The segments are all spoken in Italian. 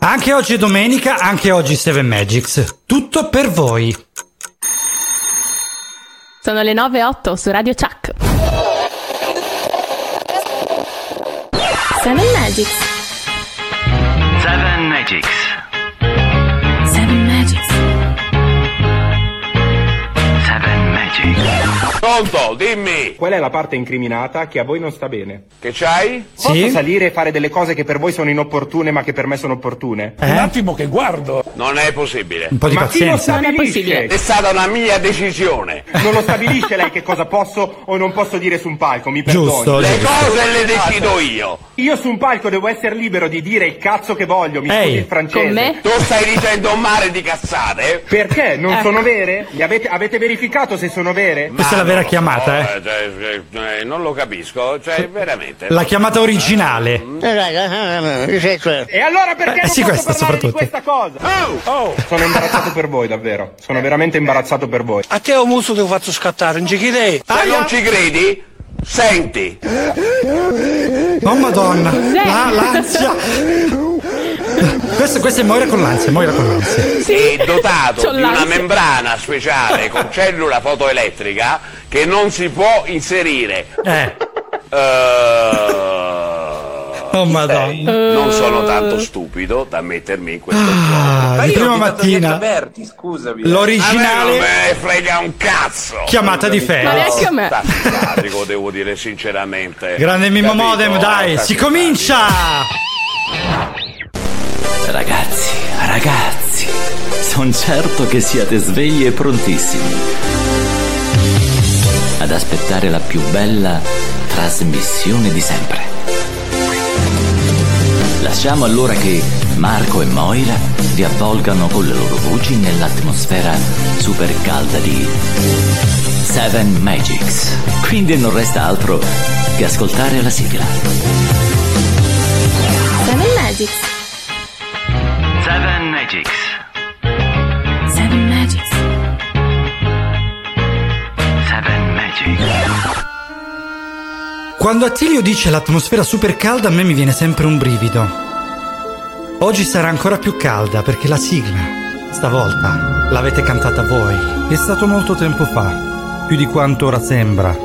Anche oggi è domenica, anche oggi Seven Magics. Tutto per voi. Sono le 9.08 su Radio Chuck. Seven Magics. Seven Magics. Pronto, dimmi, Qual è la parte incriminata che a voi non sta bene? che c'hai? Posso Sì? salire e fare delle cose che per voi sono inopportune ma che per me sono opportune? Eh? attimo che guardo. Non è possibile. Un po' di ma chi lo pazienza. Non è possibile. È stata una mia decisione. Non lo stabilisce lei che cosa posso o non posso dire su un palco, mi perdoni. Giusto. Le cose le decido io. Io su un palco devo essere libero di dire il cazzo che voglio, mi scusi il francese. Con me? Tu stai dicendo un mare di cazzate? Perché? Non Ecco. sono vere? Le avete, avete verificato se sono vere? Questa è la vera chiamata, so, eh. cioè, eh, eh, non lo capisco, cioè veramente. La chiamata originale. E allora perché Eh, non sì, posso questa parlare soprattutto. di questa cosa? Sono imbarazzato per voi, davvero. Sono veramente imbarazzato per voi. A te ho muso ti ho fatto scattare, non ci credi? Se non ci credi, senti. Oh madonna. La, l'ansia. Questo, questo è Moira con l'ansia, Moira con l'ansia. È dotato C'ho di una l'ansia. membrana speciale con cellula fotoelettrica che non si può inserire. Eh. Eh, Oh madonna. non sono tanto stupido da mettermi in questo gioco. Ah, di prima mattina. Berti, scusami. A me non L'originale me frega un cazzo. chiamata di Ma Fede. neanche a me. Simpatico, devo dire sinceramente. Grande Mimmo Capito? Modem, dai, si comincia! Ragazzi, ragazzi, sono certo che siate svegli e prontissimi ad aspettare la più bella trasmissione di sempre. Lasciamo allora che Marco e Moira vi avvolgano con le loro voci nell'atmosfera super calda di Seven Magics. Quindi non resta altro che ascoltare la sigla. Seven Magics. Seven Magics. Seven Magics. Seven Magics. Quando Attilio dice l'atmosfera super calda a me mi viene sempre un brivido. Oggi sarà ancora più calda perché la sigla, stavolta, l'avete cantata voi. È stato molto tempo fa, più di quanto ora sembra,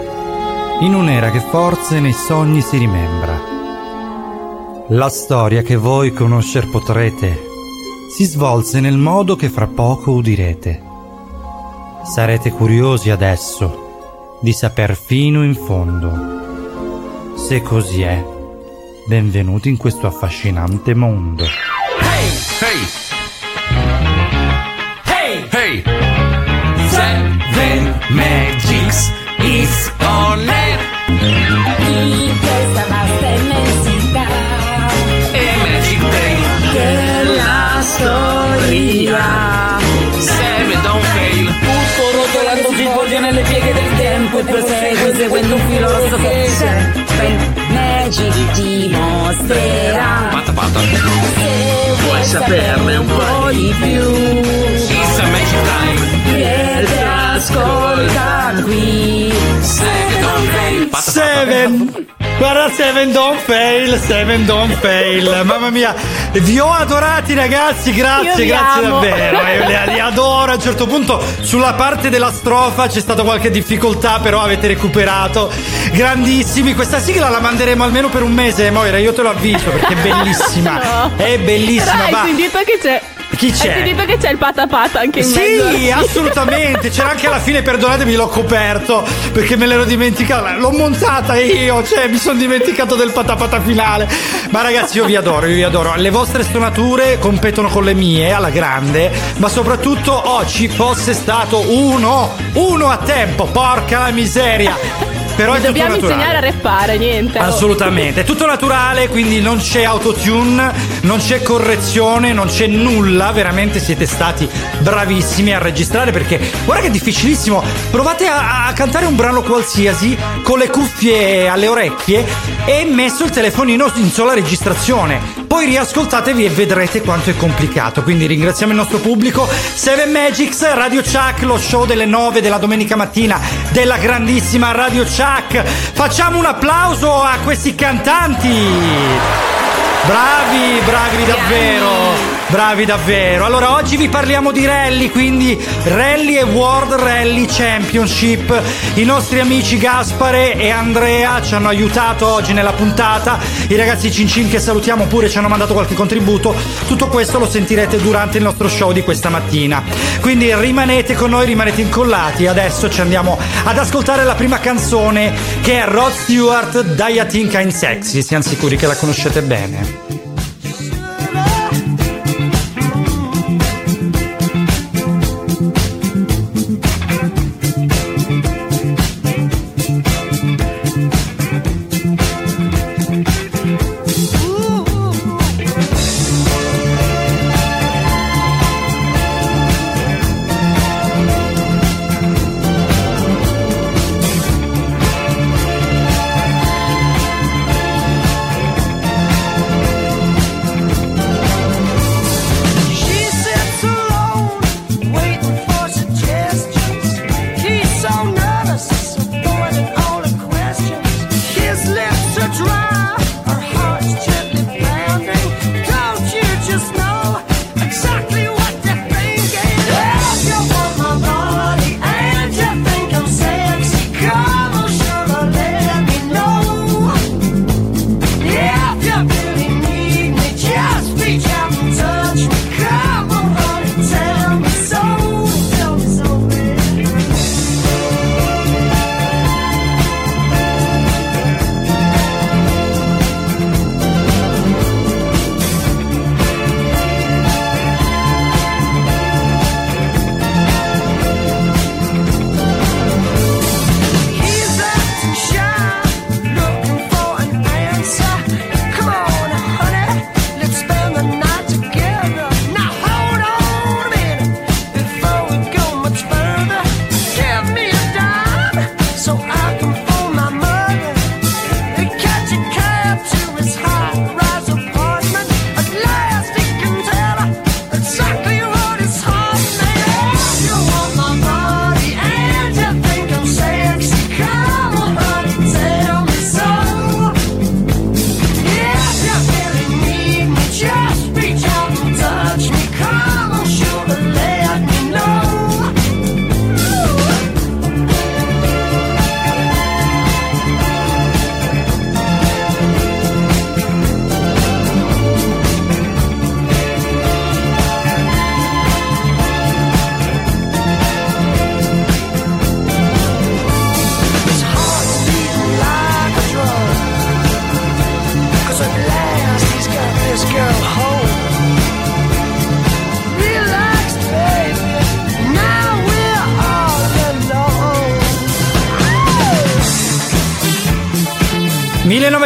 in un'era che forse nei sogni si rimembra. La storia che voi conoscer potrete si svolse nel modo che fra poco udirete. Sarete curiosi adesso di saper fino in fondo. Se così è, benvenuti in questo affascinante mondo. Seven Magics is on air. Y questa vasta immensità storia. Seven don't fail. Tutto rotolando si svolge nelle pieghe del tempo e prosegue seguendo un filo rosso che Seven Magic ti mostrerà. Patta patta. Se vuoi saperne un po' di più, It's a Magic Time. vieni ascolta qui. Seven Seven! Guarda Seven don't fail, Seven don't fail. Mamma mia, vi ho adorati ragazzi, grazie, grazie amo. davvero. Io li, li adoro. A un certo punto sulla parte della strofa c'è stata qualche difficoltà, però avete recuperato. Grandissimi, questa sigla la manderemo almeno per un mese, Moira, io te lo avviso perché è bellissima. No. È bellissima, hai va. sentito che c'è. Chi c'è? Hai sentito che c'è il patapata anche in mezzo? Sì, assolutamente. C'era anche alla fine, perdonatemi, l'ho coperto perché me l'ero dimenticata. L'ho montata io, cioè mi sono dimenticato del patapata finale. Ma ragazzi, io vi adoro, io vi adoro. Le vostre stonature competono con le mie alla grande, ma soprattutto oh, ci fosse stato uno, uno a tempo. Porca la miseria. Però è Dobbiamo insegnare a rappare, niente. Assolutamente, è tutto naturale, quindi non c'è autotune, non c'è correzione, non c'è nulla, veramente siete stati bravissimi a registrare perché guarda che è difficilissimo, provate a, a cantare un brano qualsiasi con le cuffie alle orecchie e messo il telefonino in sola registrazione, poi riascoltatevi e vedrete quanto è complicato, quindi ringraziamo il nostro pubblico, Seven Magics, Radio Chuck, lo show delle 9 della domenica mattina della grandissima Radio Chuck, facciamo un applauso a questi cantanti! Bravi, bravi davvero. Bravi davvero. Allora, oggi vi parliamo di rally, quindi Rally e World Rally Championship. I nostri amici Gaspare e Andrea ci hanno aiutato oggi nella puntata. I ragazzi Cincin che salutiamo pure ci hanno mandato qualche contributo. Tutto questo lo sentirete durante il nostro show di questa mattina. Quindi rimanete con noi, rimanete incollati. Adesso ci andiamo ad ascoltare la prima canzone che è Rod Stewart, Dieting in Sexy. Siamo sicuri che la conoscete bene.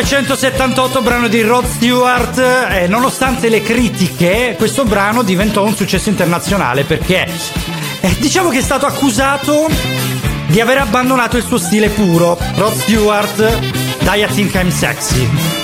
1978 brano di Rod Stewart e nonostante le critiche questo brano diventò un successo internazionale perché eh, diciamo che è stato accusato di aver abbandonato il suo stile puro. Rod Stewart Dai I Think I'm Sexy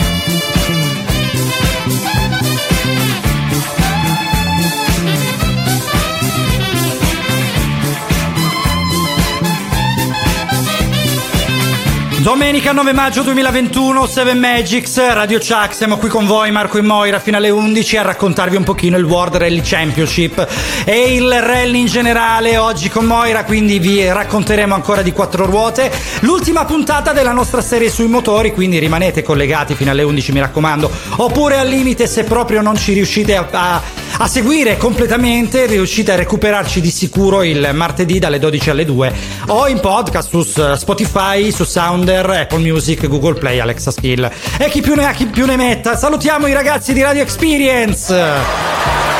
Domenica 9 maggio 2021, 7 Magics, Radio Chuck, siamo qui con voi Marco e Moira fino alle 11 a raccontarvi un pochino il World Rally Championship e il rally in generale oggi con Moira, quindi vi racconteremo ancora di quattro ruote, l'ultima puntata della nostra serie sui motori, quindi rimanete collegati fino alle 11 mi raccomando, oppure al limite se proprio non ci riuscite a, a, a seguire completamente, riuscite a recuperarci di sicuro il martedì dalle 12 alle 2 o in podcast su Spotify, su Sounder, Apple Music, Google Play, Alexa Skill e chi più ne ha chi più ne metta. Salutiamo i ragazzi di Radio Experience.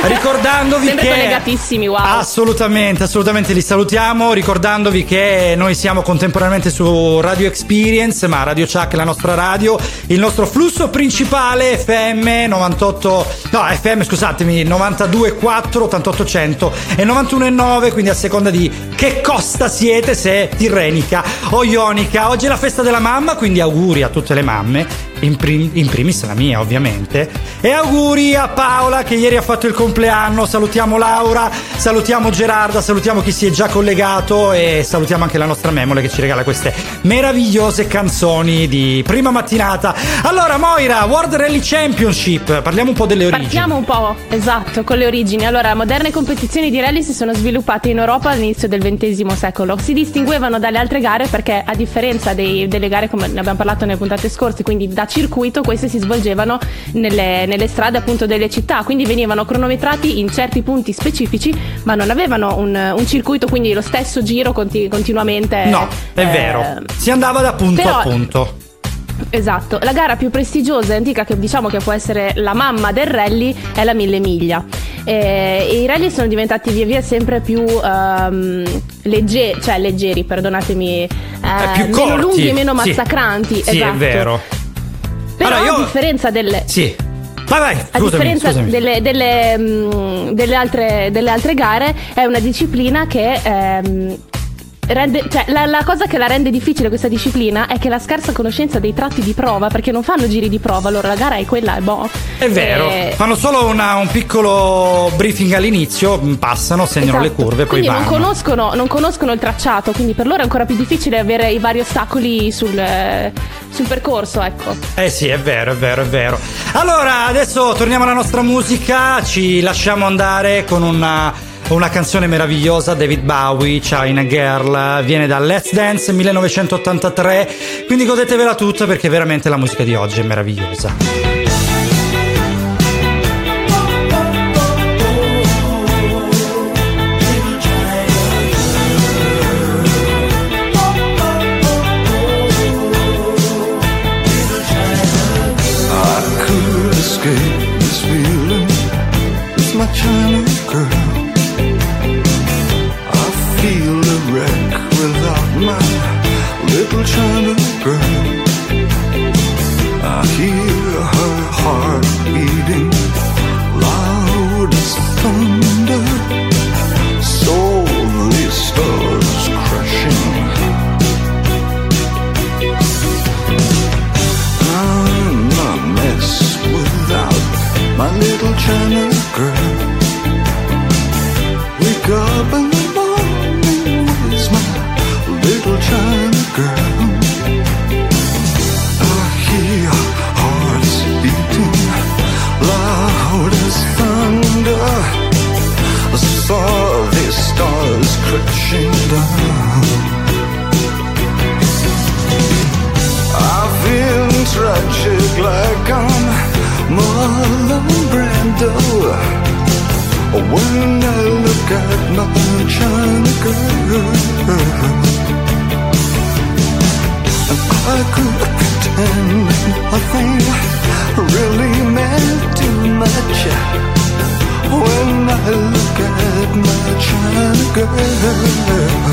Ricordandovi Sempre che collegatissimi, wow. Assolutamente, assolutamente li salutiamo, ricordandovi che noi siamo contemporaneamente su Radio Experience, ma Radio Chuck è la nostra radio, il nostro flusso principale FM 98 no, FM scusatemi, 92.4, 8800 e 91.9, quindi a seconda di che costa siete, se tirrenica o ionica. Oggi è la festa della mamma, quindi auguri a tutte le mamme in, prim- in primis la mia ovviamente. E auguri a Paola che ieri ha fatto il compleanno, salutiamo Laura, salutiamo Gerarda, salutiamo chi si è già collegato e salutiamo anche la nostra Memole che ci regala queste meravigliose canzoni di prima mattinata. Allora Moira, World Rally Championship, parliamo un po' delle origini. Partiamo un po', esatto, con le origini. Allora, moderne competizioni di rally si sono sviluppate in Europa all'inizio del XX secolo. Si distinguevano dalle altre gare perché, a differenza dei- delle gare come ne abbiamo parlato nelle puntate scorse, quindi da circuito, queste si svolgevano nelle, nelle strade appunto delle città, quindi venivano cronometrati in certi punti specifici, ma non avevano un, un circuito, quindi lo stesso giro conti- continuamente. No, è eh, vero. Si andava da punto però- a punto. Esatto, la gara più prestigiosa e antica che diciamo che può essere la mamma del rally è la mille miglia. Eh, e I rally sono diventati via via sempre più ehm, legge- cioè leggeri, perdonatemi, eh, più meno corti. lunghi e meno Sì. massacranti. Sì, esatto. è vero. Però Allora, io- a differenza delle, Sì. Vai, vai, a scusami, differenza scusami. delle, delle, mm, delle altre, delle altre gare, è una disciplina che. ehm, rende- cioè, la, la cosa che la rende difficile questa disciplina è che la scarsa conoscenza dei tratti di prova, perché non fanno giri di prova, allora la gara è quella, è boh. È vero, Eh, fanno solo una- un piccolo briefing all'inizio, mh, passano, segnano le esatto. curve, poi quindi non vanno. conoscono, non conoscono il tracciato, quindi per loro è ancora più difficile avere i vari ostacoli sul, sul percorso, ecco. Eh sì, è vero, è vero, è vero. Allora, adesso torniamo alla nostra musica, ci lasciamo andare con una, una canzone meravigliosa, David Bowie, China Girl, viene da Let's Dance 1983, quindi godetevela tutta perché veramente la musica di oggi è meravigliosa. Much. When I look at my China girl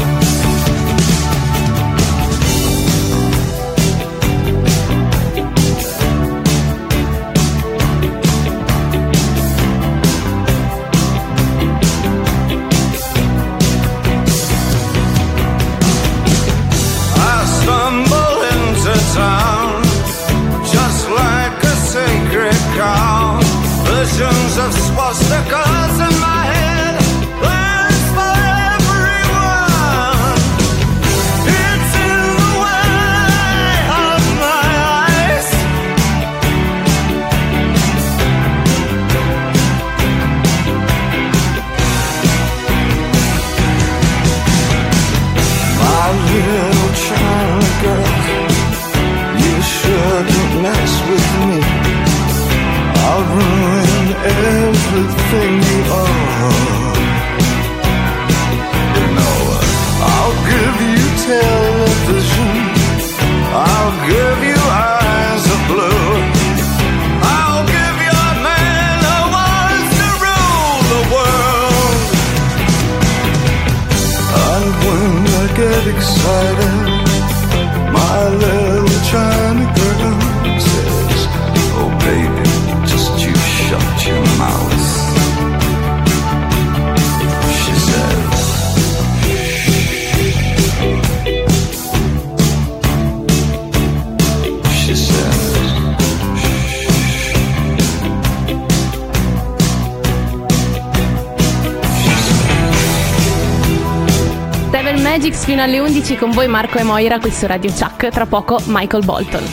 11 con voi Marco e Moira qui su Radio Chuck. Tra poco Michael Bolton.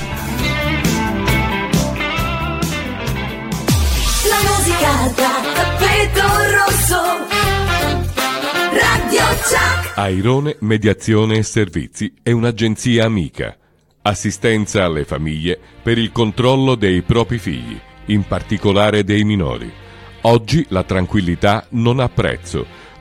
La musica da tappeto rosso. Radio Chuck. Airone Mediazione e Servizi è un'agenzia amica. Assistenza alle famiglie per il controllo dei propri figli, in particolare dei minori. Oggi la tranquillità non ha prezzo.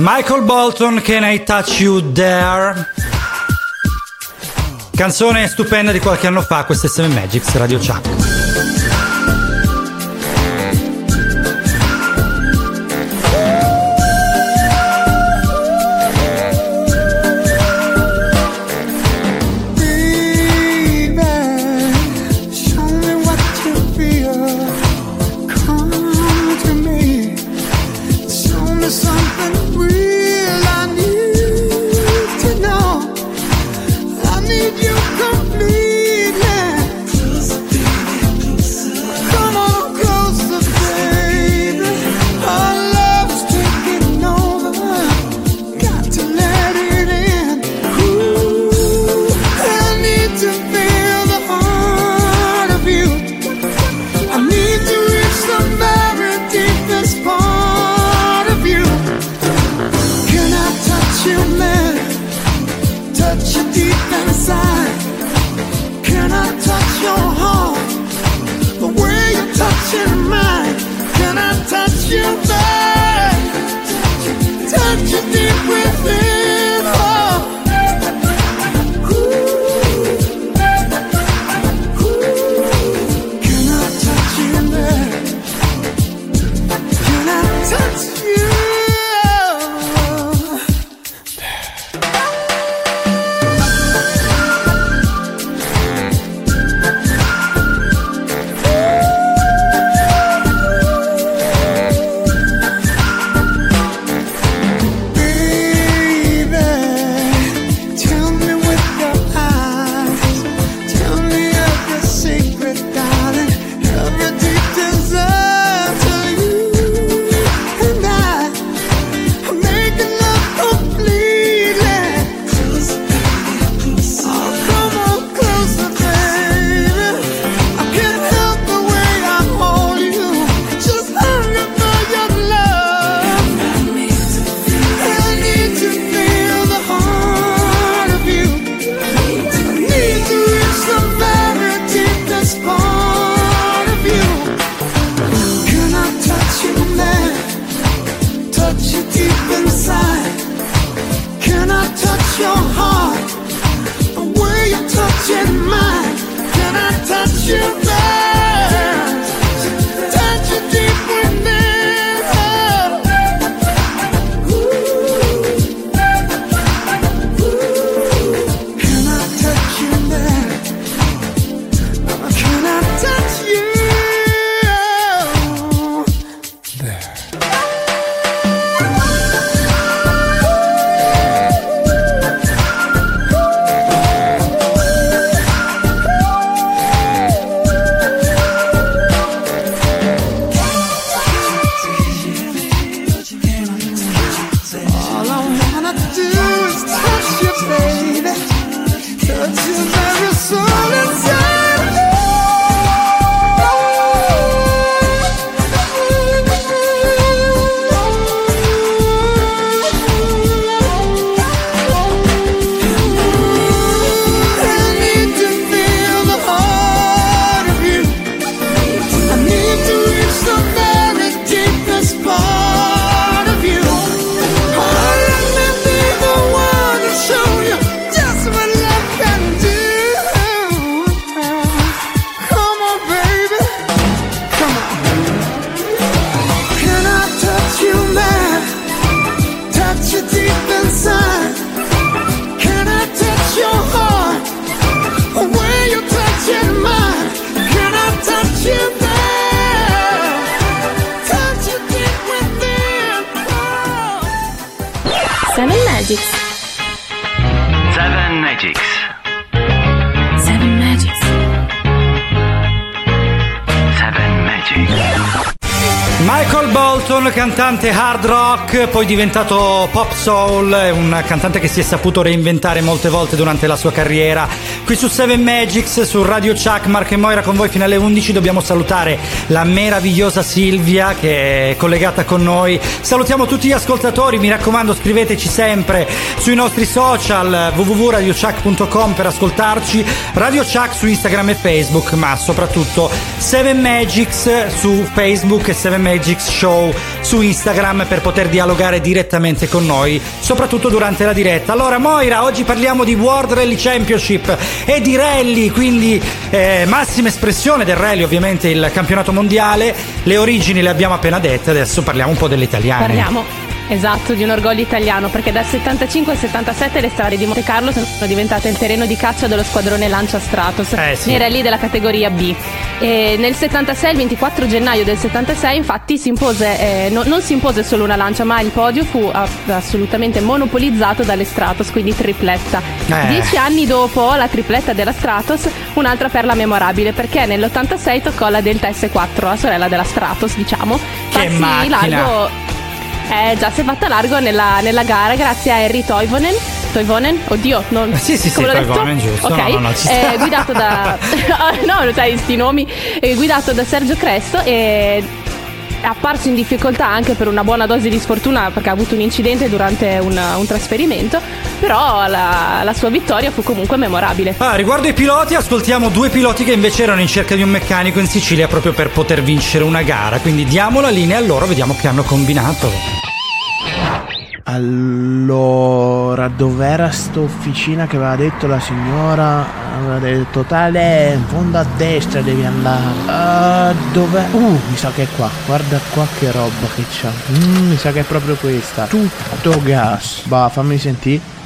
Michael Bolton, Can I Touch You There? Canzone stupenda di qualche anno fa, queste 7 Magics, Radio Chuck. Yeah. Rock, poi diventato pop soul, è un cantante che si è saputo reinventare molte volte durante la sua carriera. Qui su Seven Magics, su Radio Chuck, Mark e Moira con voi fino alle 11. Dobbiamo salutare la meravigliosa Silvia che è collegata con noi. Salutiamo tutti gli ascoltatori, mi raccomando scriveteci sempre sui nostri social www.radiochuck.com per ascoltarci, Radio Chuck su Instagram e Facebook, ma soprattutto Seven Magics su Facebook e Seven Magics Show su Instagram per poter dialogare direttamente con noi, soprattutto durante la diretta. Allora Moira, oggi parliamo di World Rally Championship e di rally, quindi eh, massima espressione del rally, ovviamente il campionato mondiale. Le origini le abbiamo appena dette, adesso parliamo un po' delle italiane. Parliamo. Esatto, di un orgoglio italiano, perché dal 75 al 77 le strade di Monte Carlo sono diventate il terreno di caccia dello squadrone Lancia Stratos Eh, sì. nei rally della categoria B. E nel 76, il 24 gennaio del 76, infatti si impose, eh, no- non si impose solo una lancia, ma il podio fu assolutamente monopolizzato dalle Stratos, quindi tripletta. Eh. Dieci anni dopo la tripletta della Stratos, un'altra perla memorabile, perché nell'86 toccò la Delta S4, la sorella della Stratos, diciamo. Che farsi macchina! largo eh già, si è fatta largo nella, nella gara grazie a Harry Toivonen. Toivonen? Oddio, non Sì, sì, sì, come detto? Toivonen, giusto. Ok, No, no, eh, guidato da. no, sai sti nomi. Eh, guidato da Sergio Cresto e. È apparso in difficoltà anche per una buona dose di sfortuna perché ha avuto un incidente durante un, un trasferimento, però la, la sua vittoria fu comunque memorabile. Ah, riguardo ai piloti, ascoltiamo due piloti che invece erano in cerca di un meccanico in Sicilia proprio per poter vincere una gara. Quindi diamo la linea a loro, vediamo che hanno combinato. Allora, dov'era sta officina che aveva detto la signora? Aveva detto tale, in fondo a destra devi andare. Ah, dov'è? Uh, mi sa che è qua. Guarda qua che roba che c'ha. Mm, mi sa che è proprio questa. Tutto gas. Bah, fammi sentire.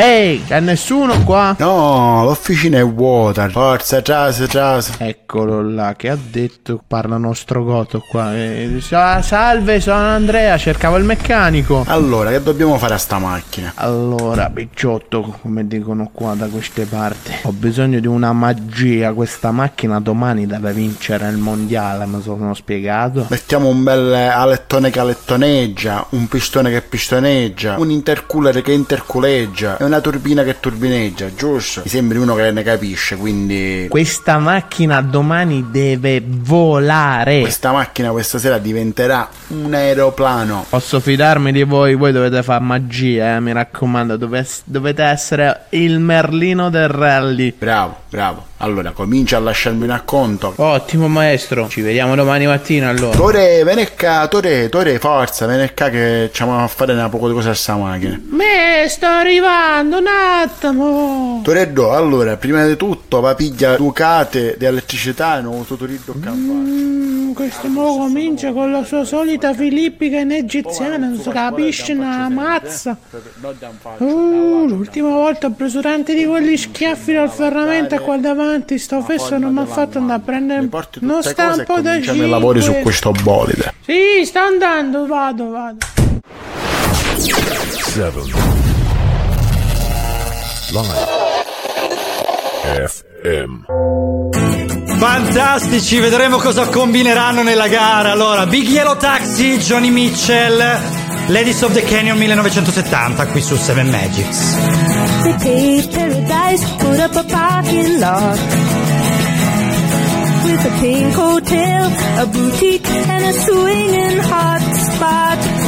Ehi, c'è nessuno qua? No, l'officina è vuota. Forza, trase, trase. Eccolo là, che ha detto, parla nostro goto qua. Eh, sa- salve, sono Andrea, cercavo il meccanico. Allora, che dobbiamo fare a sta macchina? Allora, picciotto, come dicono qua da queste parti, ho bisogno di una magia. Questa macchina domani deve vincere il mondiale, mi sono spiegato. Mettiamo un bel alettone che alettoneggia, un pistone che pistoneggia, un intercooler che interculeggia una turbina che turbineggia, giusto? Mi sembri uno che ne capisce, quindi... Questa macchina domani deve volare. Questa macchina questa sera diventerà un aeroplano. Posso fidarmi di voi? Voi dovete fare magia, eh, mi raccomando. dove- dovete essere il Merlino del rally. Bravo, bravo. Allora, comincia a lasciarmi un acconto. Ottimo maestro, ci vediamo domani mattina allora. Tore, vieni qua, Tore, Tore, forza, vieni qua che ci a fare una poco di cose a sta macchina. Me sto arrivando un attimo. Toreddo, allora, prima di tutto, va piglia Ducate di elettricità e non uso turismo Mm, questo mo comincia con la sua solita filippica in egiziana, non si capisce una mazza. Uh, l'ultima volta ho preso tanti di quegli schiaffi dal ferramenta qua davanti, sto fesso non mi ha fatto andare a prendere... Non sta un po' da i lavori su cinque. questo bolide. Sì, sta andando, vado, vado. 7 Live FM Fantastici, vedremo cosa combineranno nella gara. Allora, Big Yellow Taxi, Johnny Mitchell, Ladies of the Canyon 1970 qui su Seven Magics. They paved paradise, put up a parking lot. With a pink hotel, a boutique, and a swinging hot spot.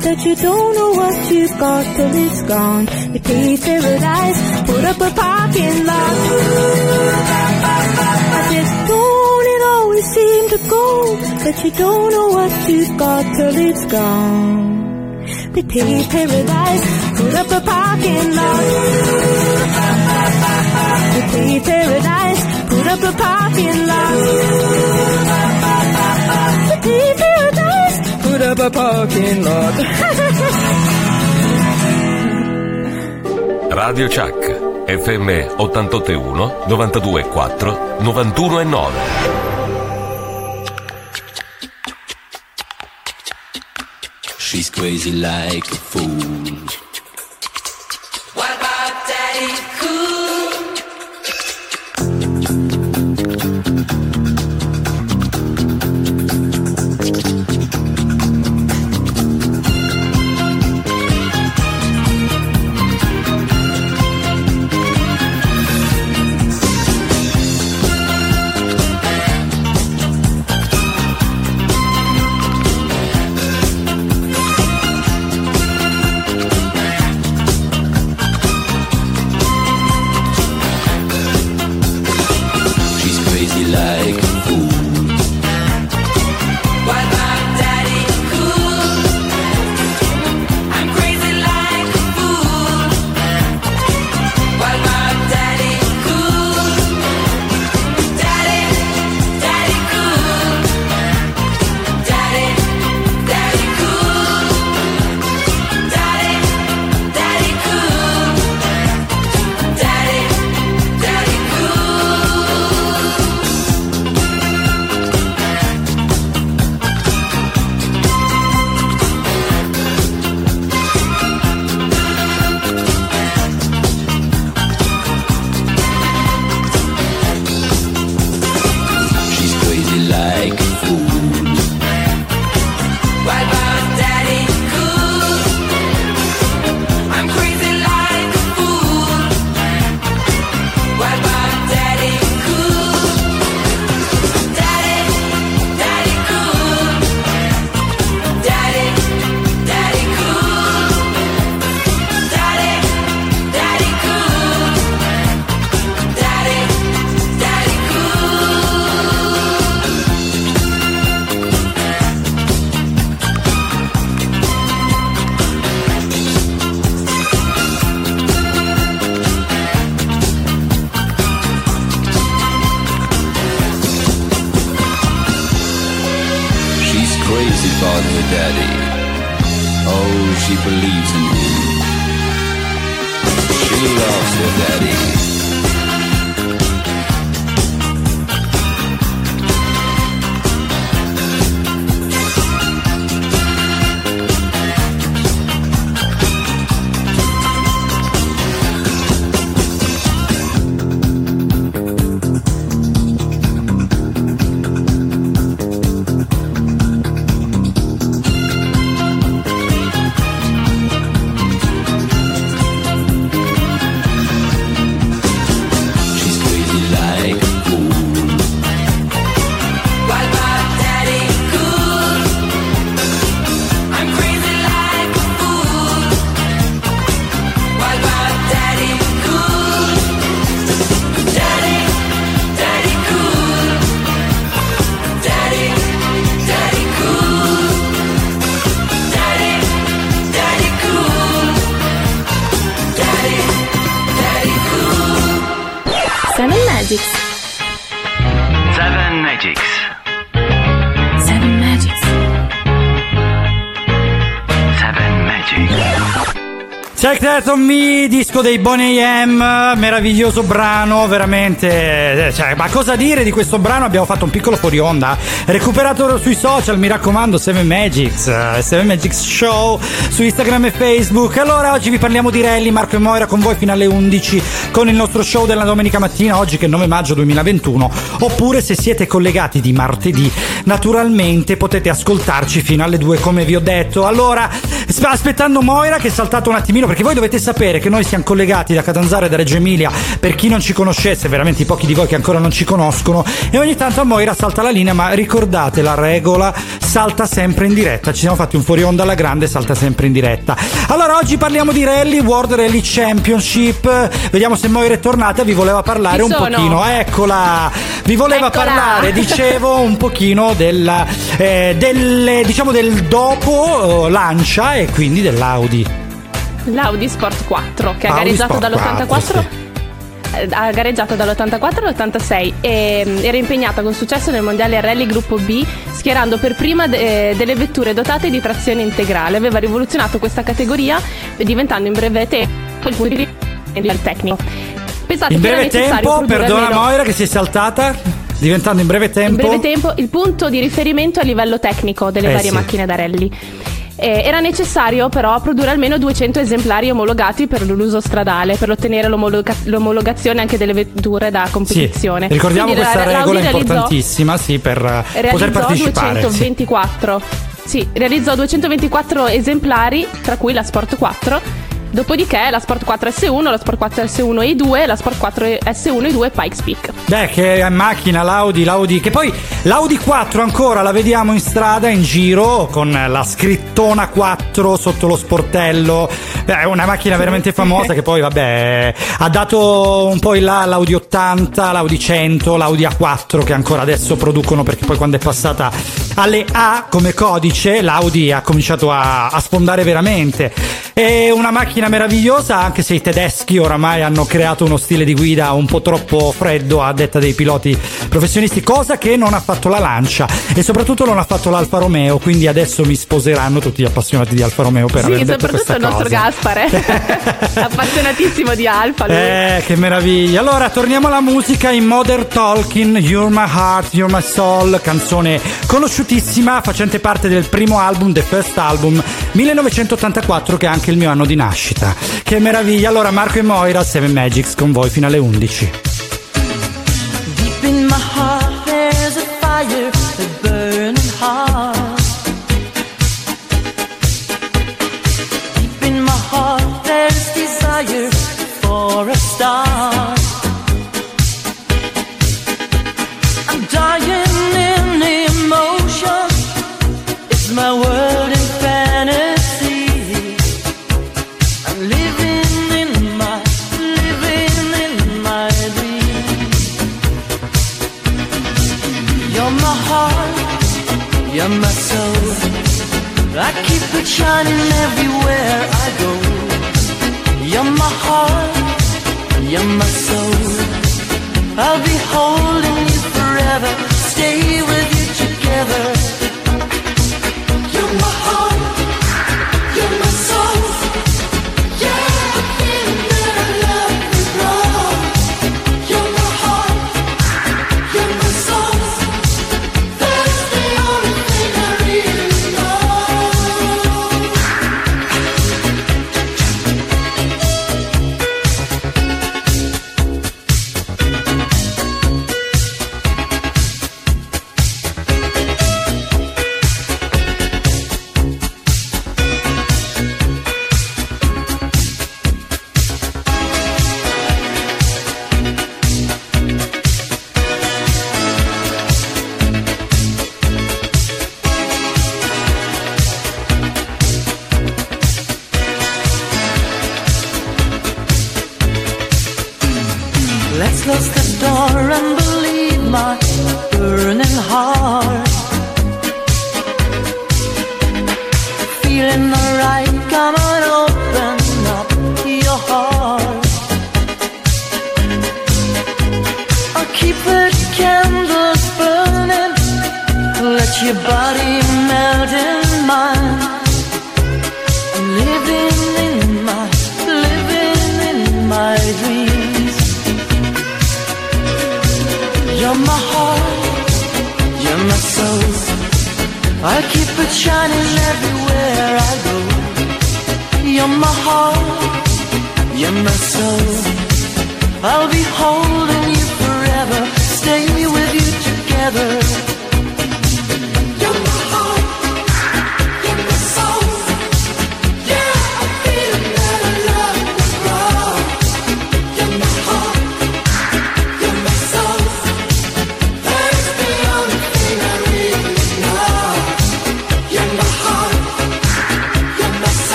that you don't know what you've got till it's gone? You pay paradise, put up a parking lot. I said, don't it always seem to go that you don't know what you've got till it's gone? They pay paradise, put up a parking lot. They pay paradise, put up a parking lot. Paradise, put up a parking lot. Radio Chuck, FM 881 924 919. She's crazy like a fool. On Me, disco dei Boney M, meraviglioso brano, veramente. eh, Cioè, ma cosa dire di questo brano? Abbiamo fatto un piccolo fuori onda. Recuperato sui social, mi raccomando, 7 Magics, eh, 7 Magics Show su Instagram e Facebook. Allora, oggi vi parliamo di rally, Marco e Moira con voi fino alle 11 con il nostro show della domenica mattina, oggi che è il 9 maggio 2021. Oppure, se siete collegati di martedì, naturalmente potete ascoltarci fino alle 2, come vi ho detto. Allora, aspettando Moira che è saltato un attimino perché voi dovete sapere che noi siamo collegati da Catanzaro e da Reggio Emilia. Per chi non ci conoscesse, veramente i pochi di voi che ancora non ci conoscono e ogni tanto a Moira salta la linea ma ricordate la regola? Salta sempre in diretta. Ci siamo fatti un fuori onda alla grande salta sempre in diretta. Allora oggi parliamo di rally World Rally Championship. Vediamo se Moira è tornata vi voleva parlare Ci un sono. pochino. Eccola! Vi voleva Eccola. parlare dicevo un pochino della, eh, delle, diciamo del dopo eh, lancia e quindi dell'Audi. L'Audi Sport 4 che ha Audi gareggiato Sport dall'84 4, eh, ha gareggiato dall'84 all'86 e mm, era impegnata con successo nel mondiale Rally Gruppo B schierando per prima de- delle vetture dotate di trazione integrale. Aveva rivoluzionato questa categoria diventando in breve tempo il punto di del tecnico. Pensate in breve tempo perdona almeno- Moira che si è saltata diventando in breve in tempo breve tempo il punto di riferimento a livello tecnico delle Eh, varie sì. macchine da rally. Eh, era necessario però produrre almeno 200 esemplari omologati per l'uso stradale per ottenere l'omologa- l'omologazione anche delle vetture da sì, competizione. ricordiamo Quindi questa la- regola importantissima sì, per poter partecipare sì. 224. Sì, realizzò 224 esemplari, tra cui la Sport 4. Dopodiché la Sport 4 S1, la Sport 4 S1 E2, la Sport 4 S1 E2 Pikes Peak. Beh, che macchina l'Audi, l'Audi, che poi l'Audi 4 ancora la vediamo in strada, in giro, con la scrittona 4 sotto lo sportello. Beh, è una macchina veramente famosa che poi, vabbè, ha dato un po' in là l'Audi 80, l'Audi 100, l'Audi A4 che ancora adesso producono perché poi quando è passata alle A come codice, l'Audi ha cominciato a, a sfondare veramente. È una macchina meravigliosa, anche se i tedeschi oramai hanno creato uno stile di guida un po' troppo freddo a detta dei piloti professionisti, cosa che non ha fatto la Lancia e soprattutto non ha fatto l'Alfa Romeo, quindi adesso mi sposeranno tutti gli appassionati di Alfa Romeo per aver Sì, detto soprattutto questa il nostro cosa. Gaspare. Appassionatissimo di Alfa. lui. Eh, che meraviglia. Allora, torniamo alla musica in Modern Talking, You're My Heart, You're My Soul, canzone conosciutissima, facente parte del primo album, The First Album, 1984, che è anche il mio anno di nascita. Che meraviglia. Allora, Marco e Moira, 7 Magics con voi fino alle 11. Deep in my heart, my soul. I keep it shining everywhere I go. You're my heart, you're my soul. I'll be holding you forever, stay with you together.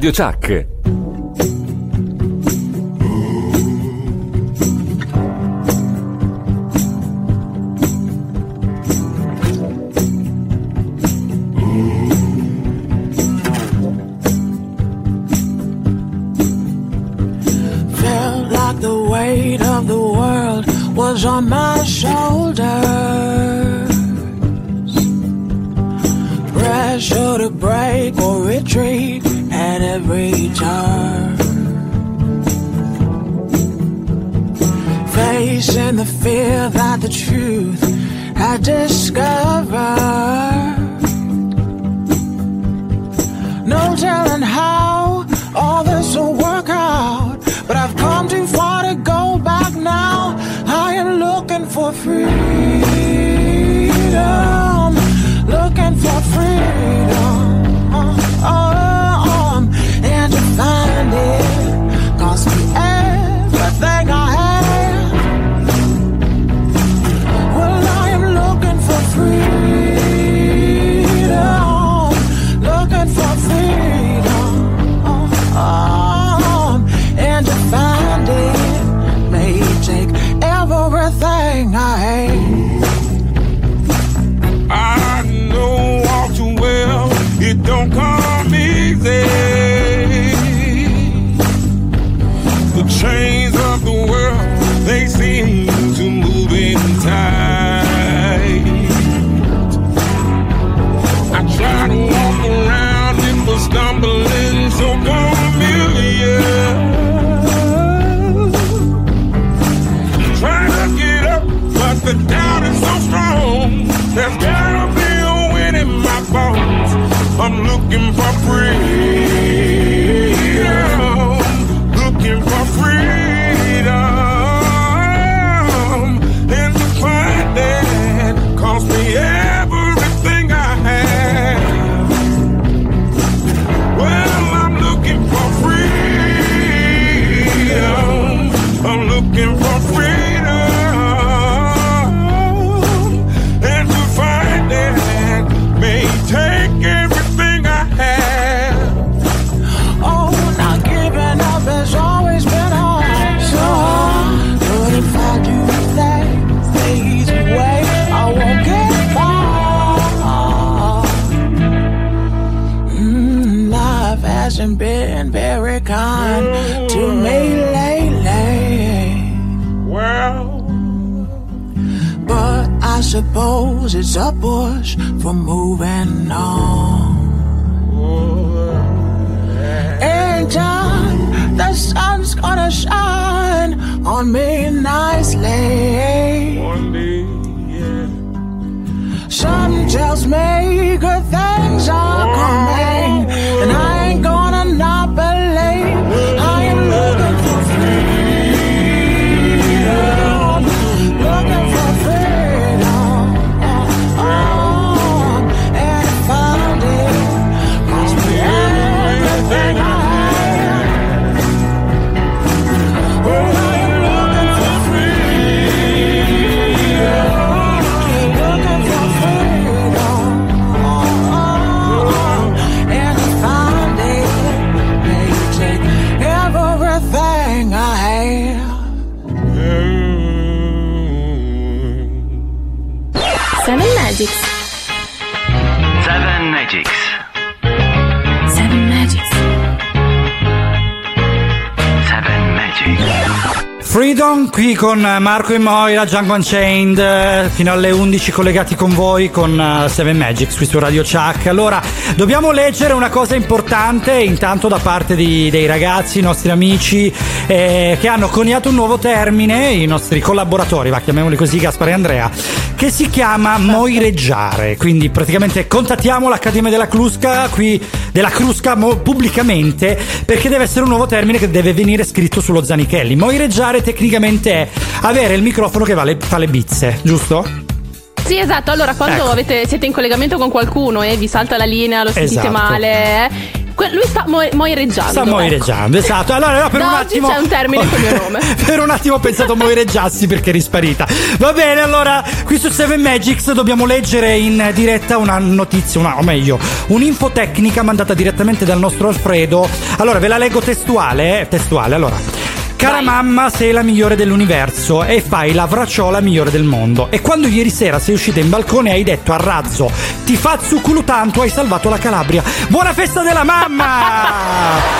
Radio Chuck. Con Marco e Moira, Django Unchained, eh, fino alle 11 collegati con voi con eh, Seven Magics qui su Radio Chuck. Allora, dobbiamo leggere una cosa importante intanto da parte di- dei ragazzi, i nostri amici eh, che hanno coniato un nuovo termine, i nostri collaboratori, va chiamiamoli così, Gaspare e Andrea, che si chiama moireggiare. Quindi praticamente contattiamo l'Accademia della Crusca qui della Crusca mo- pubblicamente perché deve essere un nuovo termine che deve venire scritto sullo Zanichelli. Moireggiare tecnicamente è avere il microfono che va le- fa le bizze, giusto? Sì, esatto. Allora, quando Ecco. avete- siete in collegamento con qualcuno e vi salta la linea, lo sentite Esatto. male, eh, lui sta mo- moireggiando. Sta ecco. moireggiando, esatto. Allora, no, per Da un oggi attimo c'è un termine col mio nome. per un attimo ho pensato moireggiassi perché eri sparita. Va bene, allora, qui su Seven Magics dobbiamo leggere in diretta una notizia, una, o meglio, un'info tecnica mandata direttamente dal nostro Alfredo. Allora, ve la leggo testuale, eh? testuale, allora. Cara mamma, sei la migliore dell'universo e fai la vracciola migliore del mondo. E quando ieri sera sei uscita in balcone hai detto a razzo ti faccio culo tanto, hai salvato la Calabria. Buona festa della mamma!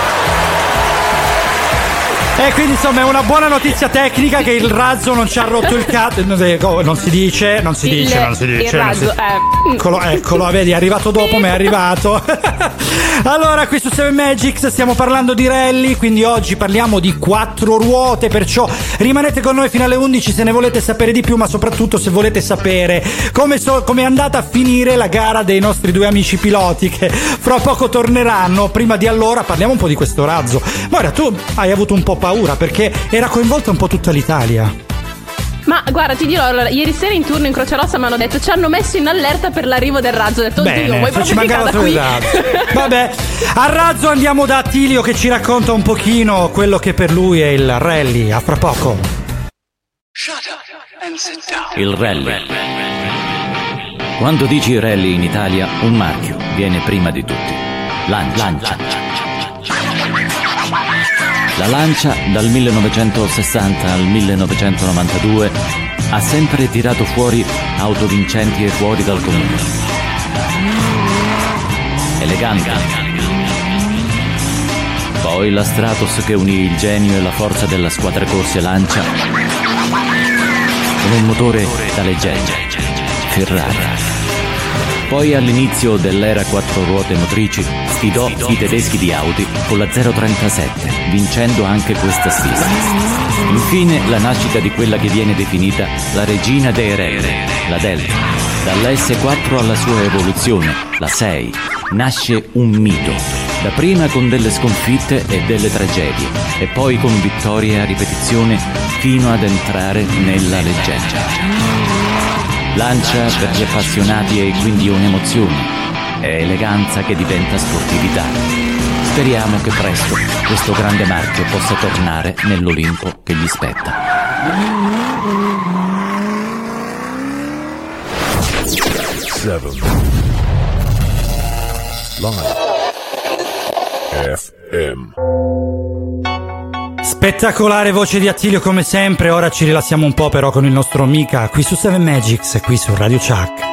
E quindi insomma è una buona notizia tecnica che il razzo non ci ha rotto il cazzo. Non si dice, non si dice, non si dice. non si- eh. Eccolo, eccolo, vedi, è arrivato dopo, ma è arrivato. allora, qui su Seven Magics stiamo parlando di rally, quindi oggi parliamo di quattro ruote, perciò rimanete con noi fino alle 11 se ne volete sapere di più, ma soprattutto se volete sapere come, so- come è andata a finire la gara dei nostri due amici piloti che fra poco torneranno. Prima di allora parliamo un po' di questo razzo. Moira, tu hai avuto un po' paura perché era coinvolta un po' tutta l'Italia. Ma guarda, ti dirò, allora, ieri sera in turno in Croce Rossa mi hanno detto ci hanno messo in allerta per l'arrivo del razzo. Ho detto, oddio, Bene, vuoi se ci proprio mancava solo il qui? razzo. Vabbè, a razzo andiamo da Attilio che ci racconta un pochino quello che per lui è il rally. A fra poco. Il rally. Quando dici rally in Italia, un marchio viene prima di tutti. Lancia. Lancia. La Lancia dal 1960 al 1992 ha sempre tirato fuori auto vincenti e fuori dal comune. Elegante. Poi la Stratos che unì il genio e la forza della squadra corse Lancia con un motore da leggenda, Ferrari. Poi all'inizio dell'era quattro ruote motrici sfidò i tedeschi di Audi con la 037, vincendo anche questa sfida. Infine la nascita di quella che viene definita la regina dei rally, la Delta. Dall'S4 alla sua evoluzione, la 6, nasce un mito. Dapprima con delle sconfitte e delle tragedie, e poi con vittorie a ripetizione fino ad entrare nella leggenda. Lancia per gli appassionati e quindi un'emozione. È eleganza che diventa sportività. Speriamo che presto questo grande marchio possa tornare nell'Olimpo che gli spetta. Seven. Live. FM. Spettacolare voce di Attilio come sempre. Ora ci rilassiamo un po' però con il nostro Mika qui su Seven Magics, qui su Radio Chuck.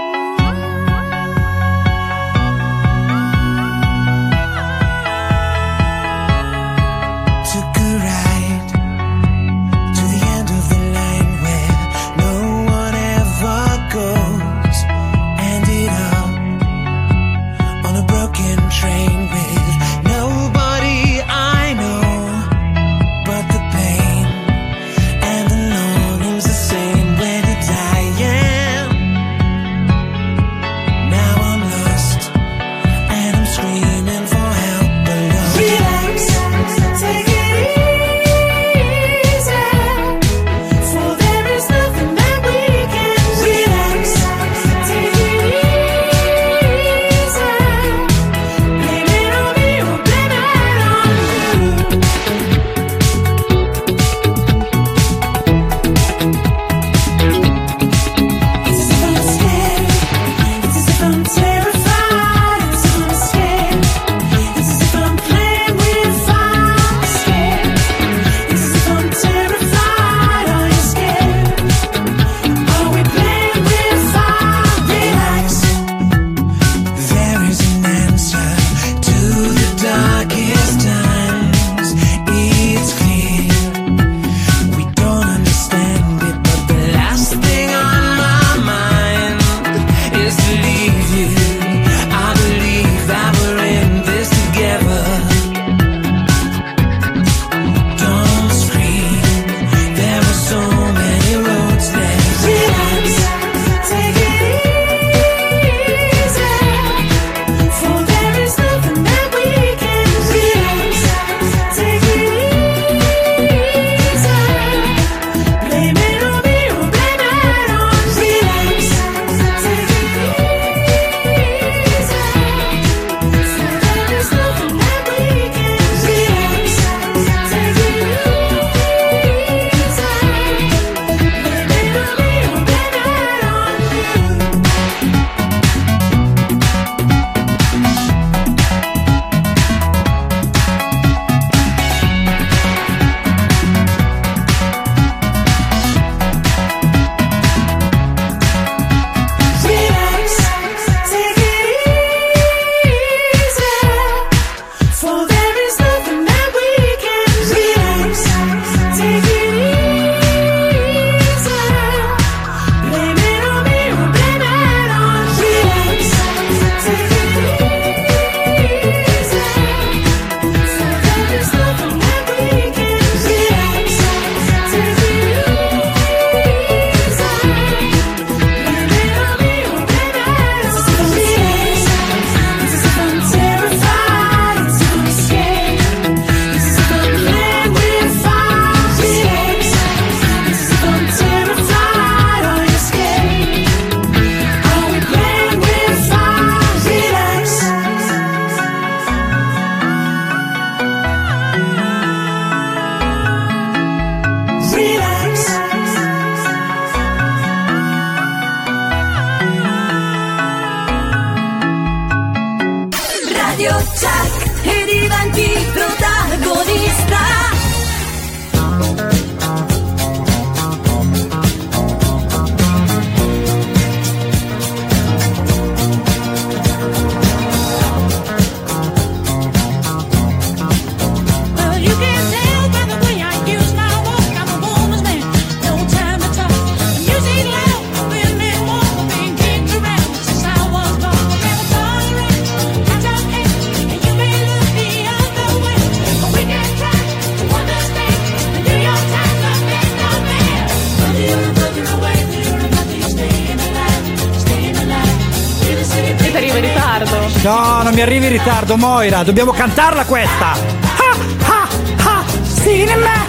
Ritardo, Moira. Dobbiamo cantarla questa. Ah, ah, cinema.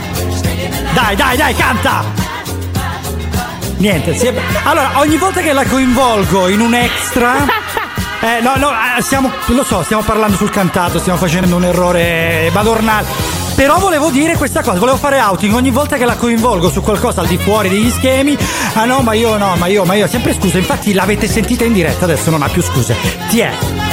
Dai, dai, dai, canta. Niente, si è- allora ogni volta che la coinvolgo in un extra. Eh, no, no, eh, stiamo, lo so, stiamo parlando sul cantato, stiamo facendo un errore madornale. Però volevo dire questa cosa, volevo fare outing ogni volta che la coinvolgo su qualcosa al di fuori degli schemi. Ah no, ma io no, ma io, ma io sempre scusa, infatti l'avete sentita in diretta, adesso non ha più scuse. Ti è.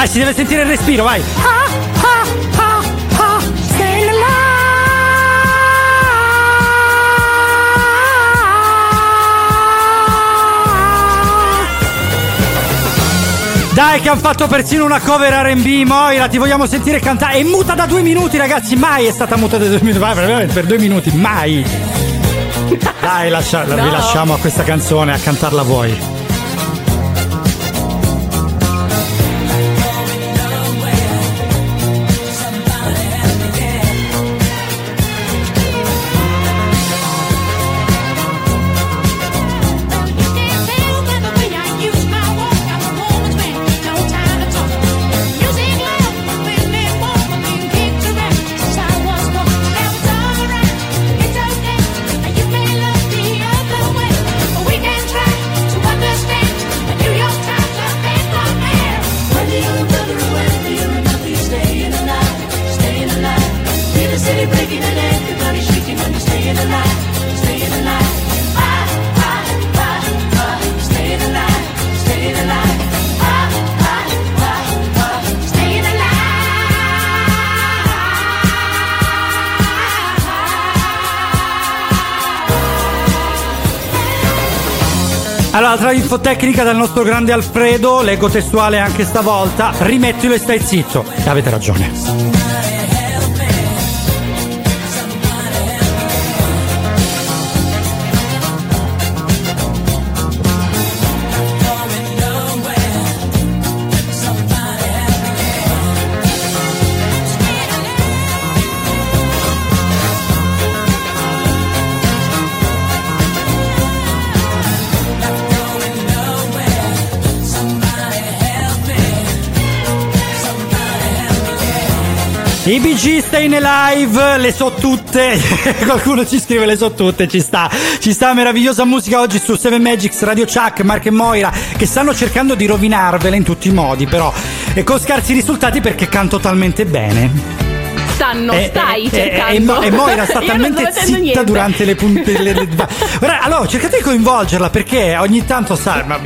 Dai, si deve sentire il respiro, vai. Ah, ah, ah, ah. Alive. Dai che hanno fatto persino una cover R&B Moira, ti vogliamo sentire cantare. È muta da due minuti ragazzi, mai è stata muta da due minuti, vai, veramente per due minuti, mai. Dai, lascia- No. vi lasciamo a questa canzone a cantarla voi. Allora, tra l'infotecnica del nostro grande Alfredo, leggo testuale anche stavolta, rimettilo e stai zitto. E avete ragione. I BG Staying Alive, le so tutte. Qualcuno ci scrive le so tutte, ci sta. Ci sta meravigliosa musica oggi su 7 Magics, Radio Chuck, Mark e Moira, che stanno cercando di rovinarvela in tutti i modi, però e con scarsi risultati perché canto talmente bene. Stanno, E- stai e- e- cercando. E, Mo- e Moira sta talmente zitta niente. durante le punte. le- le- Guarda, allora cercate di coinvolgerla perché ogni tanto sa, ma,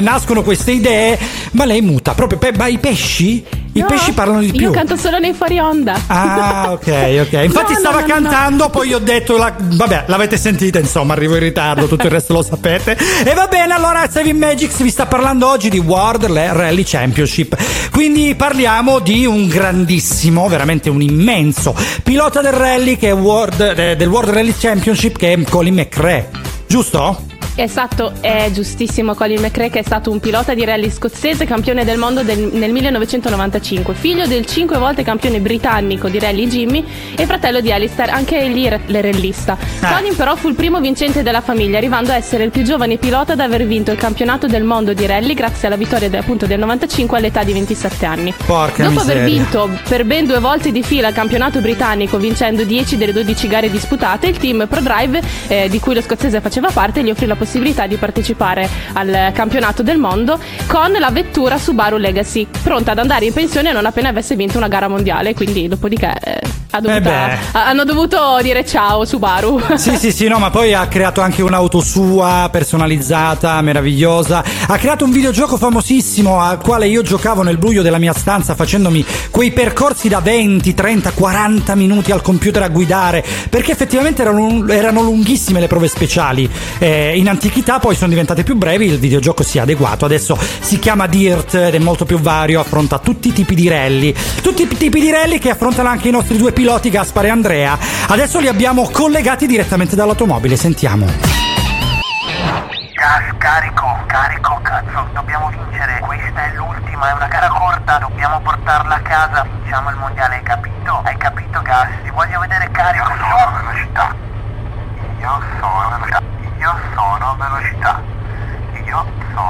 nascono queste idee, ma lei muta proprio. pe- ma i pesci? I No, pesci parlano di più. Io canto solo nei fuori onda. Ah, ok, ok. Infatti No, stava no, cantando, poi ho detto, la- vabbè, l'avete sentita, insomma, arrivo in ritardo, tutto il resto lo sapete. E va bene, allora Seven Magics vi sta parlando oggi di World Rally Championship. Quindi parliamo di un grandissimo, veramente un immenso pilota del rally che è World, eh, del World Rally Championship che è Colin McRae. Giusto? Esatto, è giustissimo Colin McRae che è stato un pilota di rally scozzese, campione del mondo del- nel 1995, figlio del cinque volte campione britannico di rally Jimmy e fratello di Alistair, anche egli re- rallista. Colin però fu il primo vincente della famiglia, arrivando a essere il più giovane pilota ad aver vinto il campionato del mondo di rally grazie alla vittoria de- appunto del 95 all'età di 27 anni. Porca Dopo aver miseria. vinto per ben due volte di fila il campionato britannico, vincendo 10 delle 12 gare disputate, il team ProDrive, eh, di cui lo scozzese faceva parte, gli offrì la possibilità di partecipare al campionato del mondo con la vettura Subaru Legacy, pronta ad andare in pensione non appena avesse vinto una gara mondiale. Quindi, dopodiché, eh, ha dovuta- Eh hanno dovuto dire ciao, Subaru. Sì, sì, sì, no, ma poi ha creato anche un'auto sua personalizzata, meravigliosa. Ha creato un videogioco famosissimo al quale io giocavo nel buio della mia stanza facendomi quei percorsi da 20, 30, 40 minuti al computer a guidare, perché effettivamente erano, erano lunghissime le prove speciali. Eh, in antichità poi sono diventate più brevi, il videogioco si è adeguato. Adesso si chiama Dirt ed è molto più vario, affronta tutti i tipi di rally. Tutti i tipi di rally che affrontano anche i nostri due piloti piloti Gaspare e Andrea. Adesso li abbiamo collegati direttamente dall'automobile, sentiamo. Gas, carico, carico, cazzo, dobbiamo vincere. Questa è l'ultima, è una gara corta, dobbiamo portarla a casa. Vinciamo il mondiale, hai capito? Hai capito, Gas? Ti voglio vedere carico. Io sono velocità. Io sono velocità. Io sono velocità. Io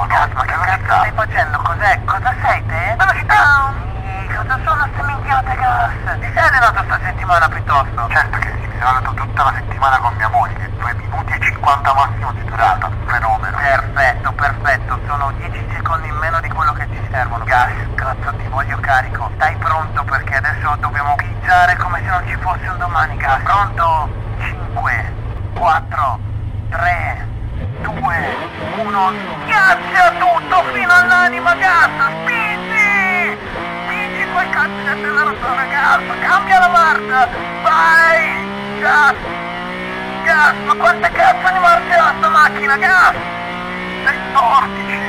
Gas, ma che cazzo stai facendo? Cos'è? Cosa sei te? Velocità! Sì, Cosa sono ste minchiate, Gas? Ti sei allenato sta settimana piuttosto? Certo che sì, mi sono allenato tutta la settimana con mia moglie. 2 minuti e 50 massimo di durata. Fenomeno. Perfetto, perfetto. Sono 10 secondi in meno di quello che ci servono. Gas, cazzo, ti voglio carico. Stai pronto perché adesso dobbiamo pizzare come se non ci fosse un domani, Gas. Pronto? 5, 4, 3, 2, 1. Schiaccia tutto fino all'anima, Gas. Spingi! Spingi quel cazzo della rottona, Gas. Cambia la marcia. Vai! Gas! Gas, ma quante cazzo di marce ha sta macchina, gas? Sei tortici!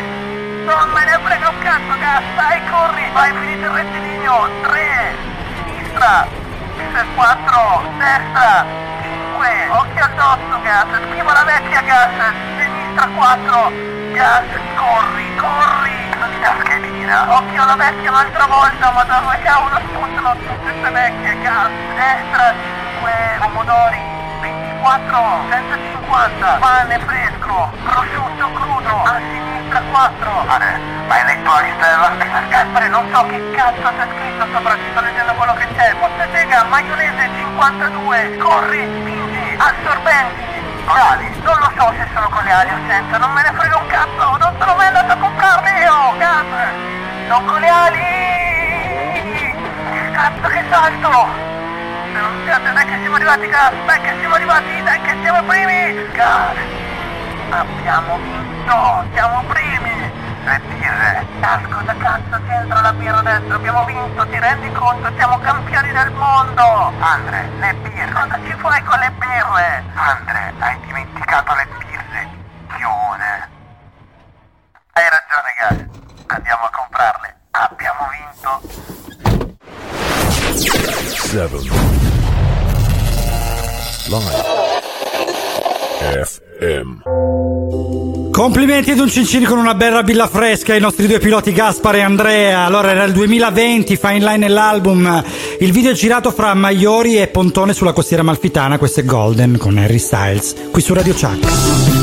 Non me ne frega un cazzo, gas, dai, corri! Vai, finito il rettilineo! 3, sinistra, 4, destra, 5, occhio addosso, gas, schiva la vecchia, gas, sinistra 4, gas, corri, corri! Non ti dà schedina? Occhio alla vecchia un'altra volta, ma da dove cavolo spuntano tutte queste vecchie, gas, destra, 5, pomodori, 24, 150, pane fresco, prosciutto crudo, a sinistra 4. Vale, ma hai letto la spesa? Gaspare, non so che cazzo c'è scritto sopra, ti sto leggendo quello che c'è. Bottega, maionese 52, corri, spingi, assorbenti. Reali, non lo so se sono con le ali o senza, non me ne frega un cazzo, non sono mai andato a comprarli io, gas! Non con le ali! Cazzo che salto! Se non siate, dai che siamo arrivati, gas! Dai che siamo arrivati, dai che siamo primi! Gas! Abbiamo vinto! Siamo primi! Le birre! Gas, cosa cazzo c'entra la birra adesso? Abbiamo vinto, ti rendi conto? Siamo campioni del mondo! Andre, le birre! Cosa ci fai con le birre? Andre, hai dimenticato le birre, chione! Hai ragione, gas! Andiamo a comprarle! Abbiamo vinto! 7 Live Complimenti ad un Cincini con una bella billa fresca ai nostri due piloti Gaspar e Andrea. Allora era il 2020, Fine Line nell'album. Il video è girato fra Maiori e Pontone sulla costiera malfitana. Questo è Golden con Harry Styles, qui su Radio Chuck.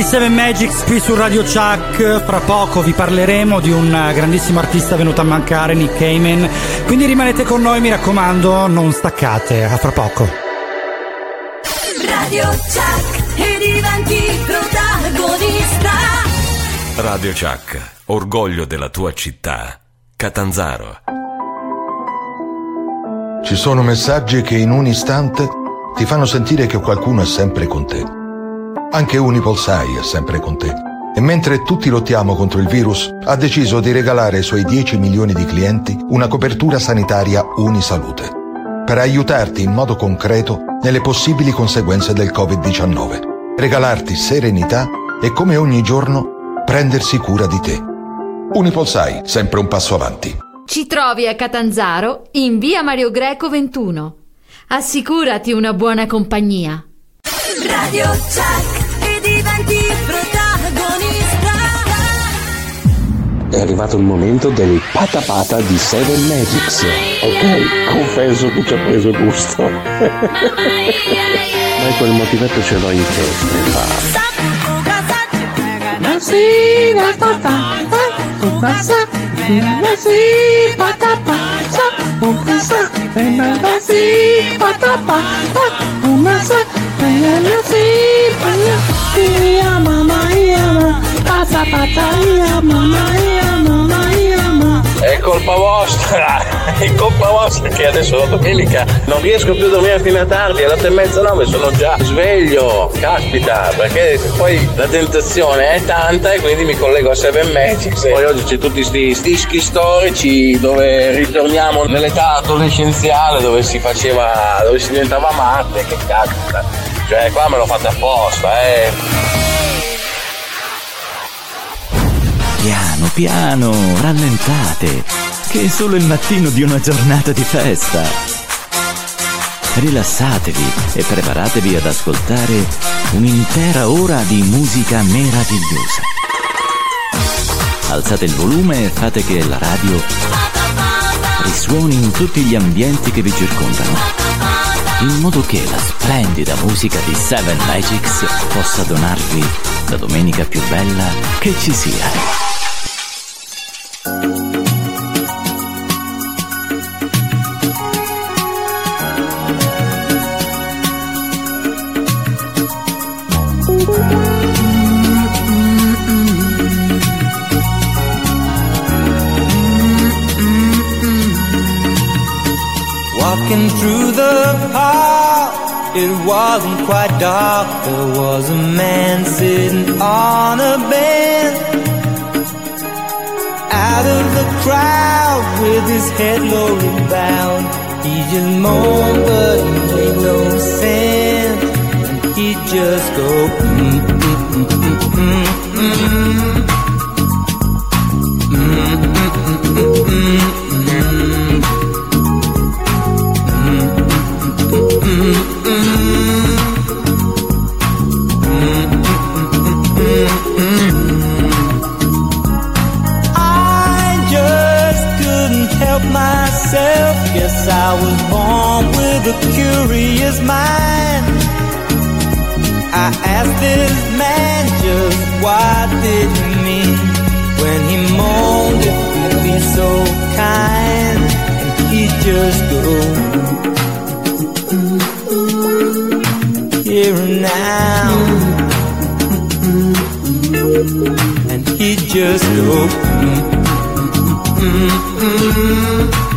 27 Magics qui su Radio Chuck, fra poco vi parleremo di un grandissimo artista venuto a mancare, Nick Heyman, quindi rimanete con noi, mi raccomando, non staccate, a fra poco. Radio Chuck e diventi protagonista. Radio Chuck, orgoglio della tua città, Catanzaro. Ci sono messaggi che in un istante ti fanno sentire che qualcuno è sempre con te anche Unipolsai è sempre con te. E mentre tutti lottiamo contro il virus, ha deciso di regalare ai suoi 10 milioni di clienti una copertura sanitaria Unisalute, per aiutarti in modo concreto nelle possibili conseguenze del Covid-19, regalarti serenità e come ogni giorno prendersi cura di te. Unipolsai, sempre un passo avanti. Ci trovi a Catanzaro in via Mario Greco 21. Assicurati una buona compagnia. Radio Chuck È arrivato il momento del patapata di Seven Magics. Ok, confesso che ci ha preso gusto. Ma quel motivetto ce l'ho in testa, infatti. Nasina papà, ukasa, È colpa vostra, è colpa vostra che adesso la domenica non riesco più a dormire fino a tardi, alle otto e mezza nove sono già sveglio, caspita, perché poi la tentazione è tanta e quindi mi collego a Seven Magics. Poi oggi c'è tutti sti dischi storici dove ritorniamo nell'età adolescenziale dove si faceva, dove si diventava matte, che caspita. Cioè qua me l'ho fatta apposta, eh. Piano, piano, rallentate, che è solo il mattino di una giornata di festa. Rilassatevi e preparatevi ad ascoltare un'intera ora di musica meravigliosa. Alzate il volume e fate che la radio risuoni in tutti gli ambienti che vi circondano, in modo che la splendida musica di Seven Magics possa donarvi la domenica più bella che ci sia. Walking through the park, it wasn't quite dark. There was a man sitting on a bench. Out of the crowd with his head lowly bowed. He just moaned, but he made no sense. He just go, mm, mm, mm, mm, mm, mm. Mm, curious mind. I asked this man just what did he mean when he moaned if he'd be so kind, and he just go here and now. And he just go. Now mm, mm, mm,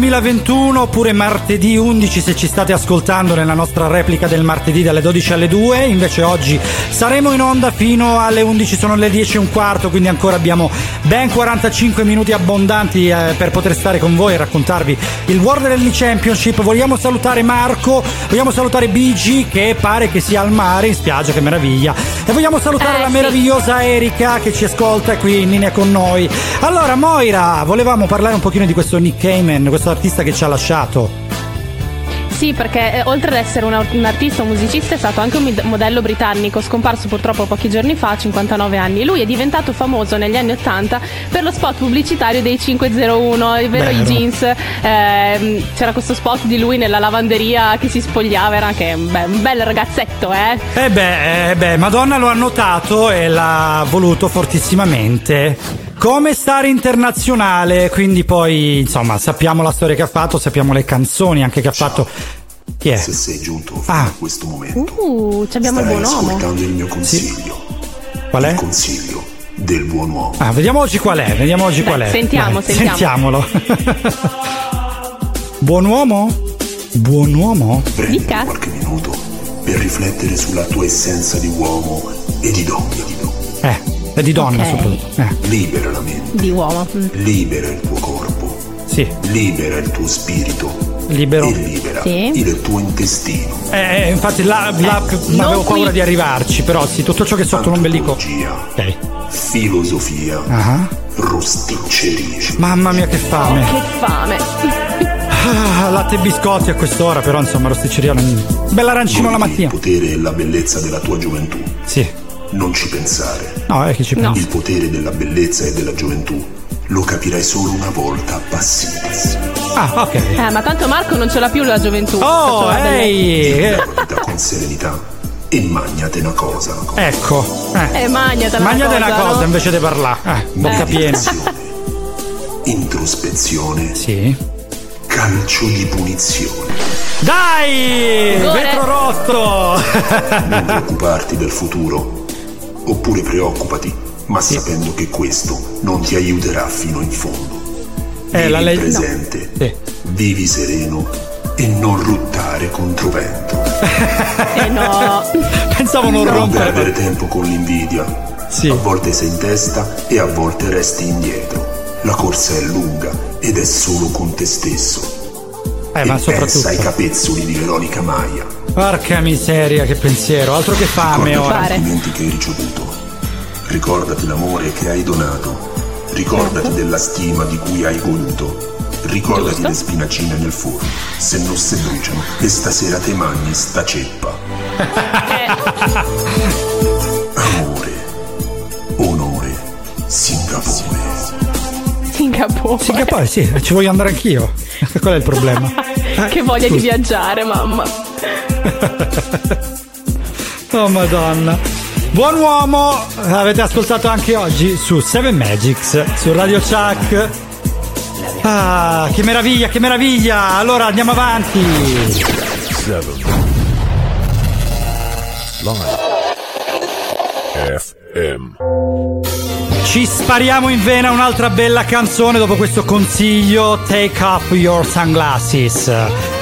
2021 oppure martedì 11 se ci state ascoltando nella nostra replica del martedì dalle 12 alle 2, invece oggi saremo in onda fino alle 11, sono le 10 e un quarto, quindi ancora abbiamo ben 45 minuti abbondanti eh, per poter stare con voi e raccontarvi il World Rally Championship. Vogliamo salutare Marco, vogliamo salutare Bigi che pare che sia al mare, in spiaggia, che meraviglia, e vogliamo salutare Eh, la sì. meravigliosa Erika che ci ascolta qui in linea con noi. Allora Moira, volevamo parlare un pochino di questo Nick Cayman, questo artista che ci ha lasciato. Sì, perché eh, oltre ad essere un, un artista, un musicista, è stato anche un modello britannico, scomparso purtroppo pochi giorni fa, a 59 anni. Lui è diventato famoso negli anni 80 per lo spot pubblicitario dei 501, ovvero Vero. i jeans. Ehm, c'era questo spot di lui nella lavanderia che si spogliava, era anche un, be- un bel ragazzetto, eh? Eh beh, eh beh, Madonna lo ha notato e l'ha voluto fortissimamente. Come star internazionale, quindi poi insomma sappiamo la storia che ha fatto, sappiamo le canzoni anche che ha fatto. Chi è? Se sei giunto fino Ah. a questo momento, Uh, ci abbiamo il buon uomo. ascoltando il mio consiglio. Qual è? Il consiglio del buon uomo. Ah, vediamo oggi qual è, vediamo oggi Beh, qual è. sentiamo, Dai, sentiamo. Sentiamolo. Buon uomo? Buon uomo? Dica. qualche minuto per riflettere sulla tua essenza di uomo e di donna. Eh, è di donna Ok. soprattutto. Eh, Libera la mente, Di uomo. Mm. libera il tuo corpo, sì, libera il tuo spirito libero. e libera Sì. il tuo intestino. Eh, eh, infatti là, là non avevo paura qui. di arrivarci, però sì, tutto ciò che è sotto l'ombelico. Ok. filosofia, Ah, rosticceria. Mamma mia che fame. Che fame. Ah, latte e biscotti a quest'ora, però insomma rosticceria non... Bella arancino la Goditi il mattina. potere e la bellezza della tua gioventù. Sì. Non ci pensare. No, è che ci penso. Il potere della bellezza e della gioventù lo capirai solo una volta appassito. Ah, ok. Eh, ma tanto Marco non ce l'ha più la gioventù. Oh, ehi! eh, con serenità e magnate una cosa. Ecco. Eh. Eh, Magnate una una cosa, cosa no? invece di parlare. Eh, bocca piena. Meditazione, introspezione, Sì. calcio di punizione. Dai! Rigore. Vetro rotto! Non preoccuparti del futuro, oppure preoccupati, ma sapendo che questo non ti aiuterà fino in fondo. Eh, Vivi la legge- presente, Sì. vivi sereno e non ruttare contro vento. Eh no. Pensavo non Non rompere. perdere tempo con l'invidia. Sì. A volte sei in testa e a volte resti indietro. La corsa è lunga ed è solo con te stesso. Eh, e ma pensa ai capezzoli di Veronica Maia. Porca miseria, che pensiero. Altro che fame Ricordati i ora. complimenti che hai ricevuto. Ricordati l'amore che hai donato. Ricordati della stima di cui hai goduto. Ricordati Giusto. le spinacine nel forno. Se non si bruciano e stasera te mangi sta ceppa. Amore. Onore. Singapore. Singapore. Singapore, sì, ci voglio andare anch'io. Qual è il problema? che voglia di scusa. viaggiare, mamma. Oh madonna. Buon uomo, avete ascoltato anche oggi su Seven Magics, su Radio Chuck. Ah, che meraviglia, che meraviglia! Allora andiamo avanti. Live. FM. Ci spariamo in vena un'altra bella canzone dopo questo consiglio Take Up Your Sunglasses.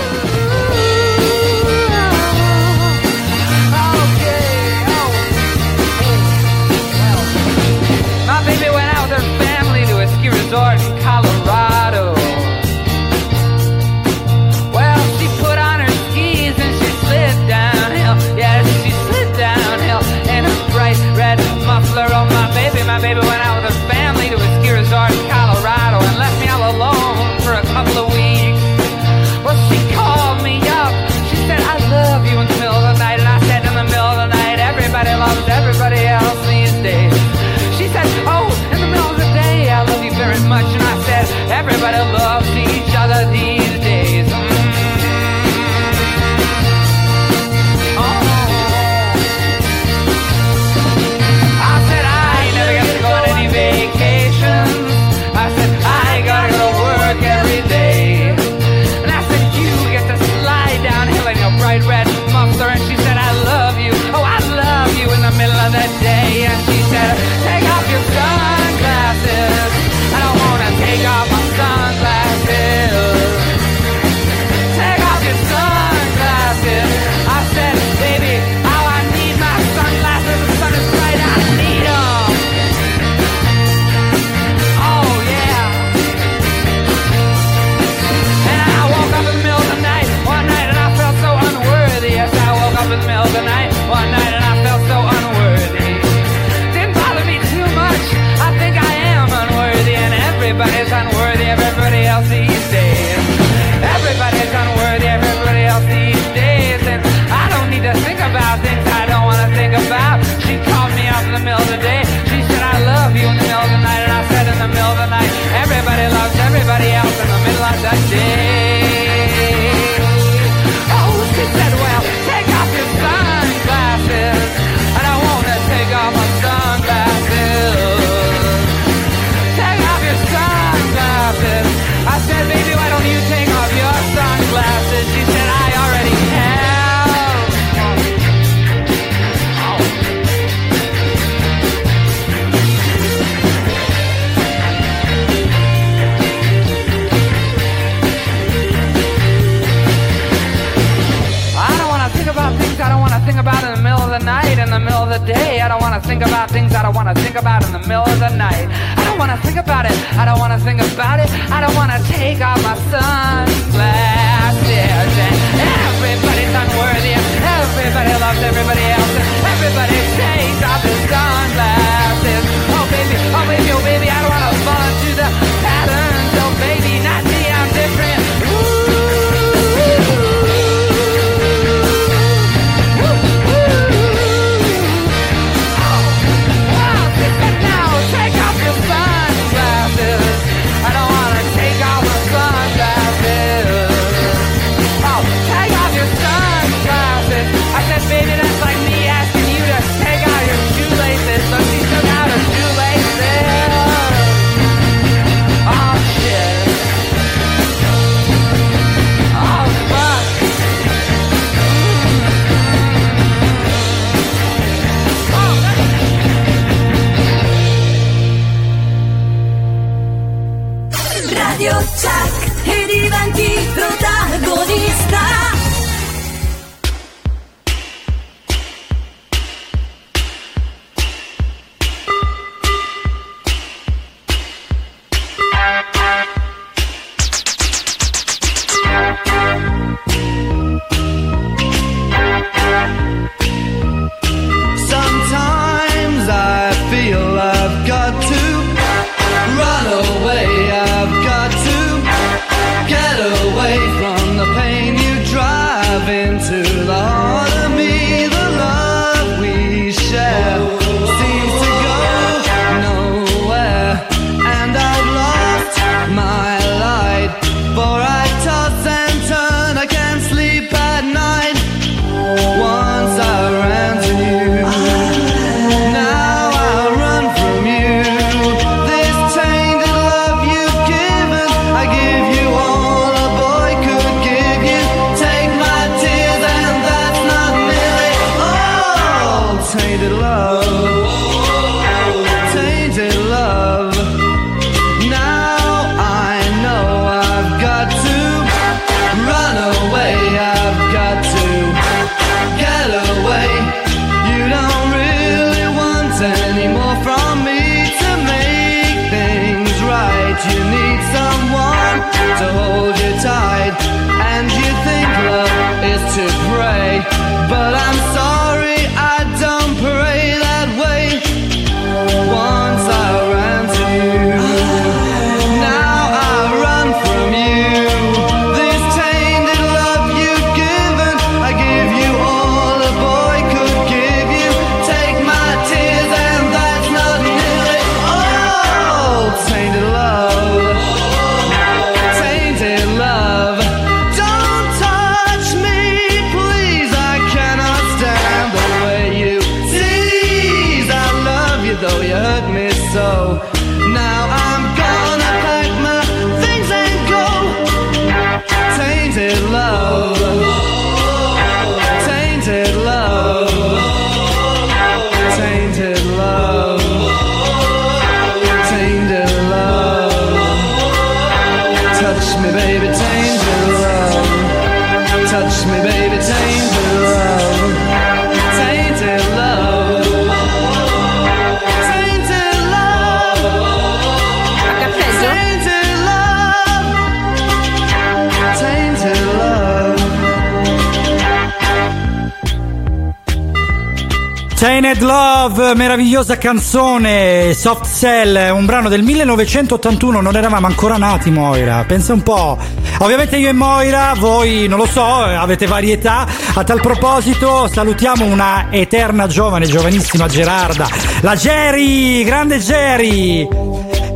Tainted Love, meravigliosa canzone, Soft Cell, un brano del 1981, non eravamo ancora nati Moira, pensa un po'. Ovviamente io e Moira, voi non lo so, avete varietà. A tal proposito salutiamo una eterna giovane, giovanissima Gerarda, la Jerry, grande Jerry,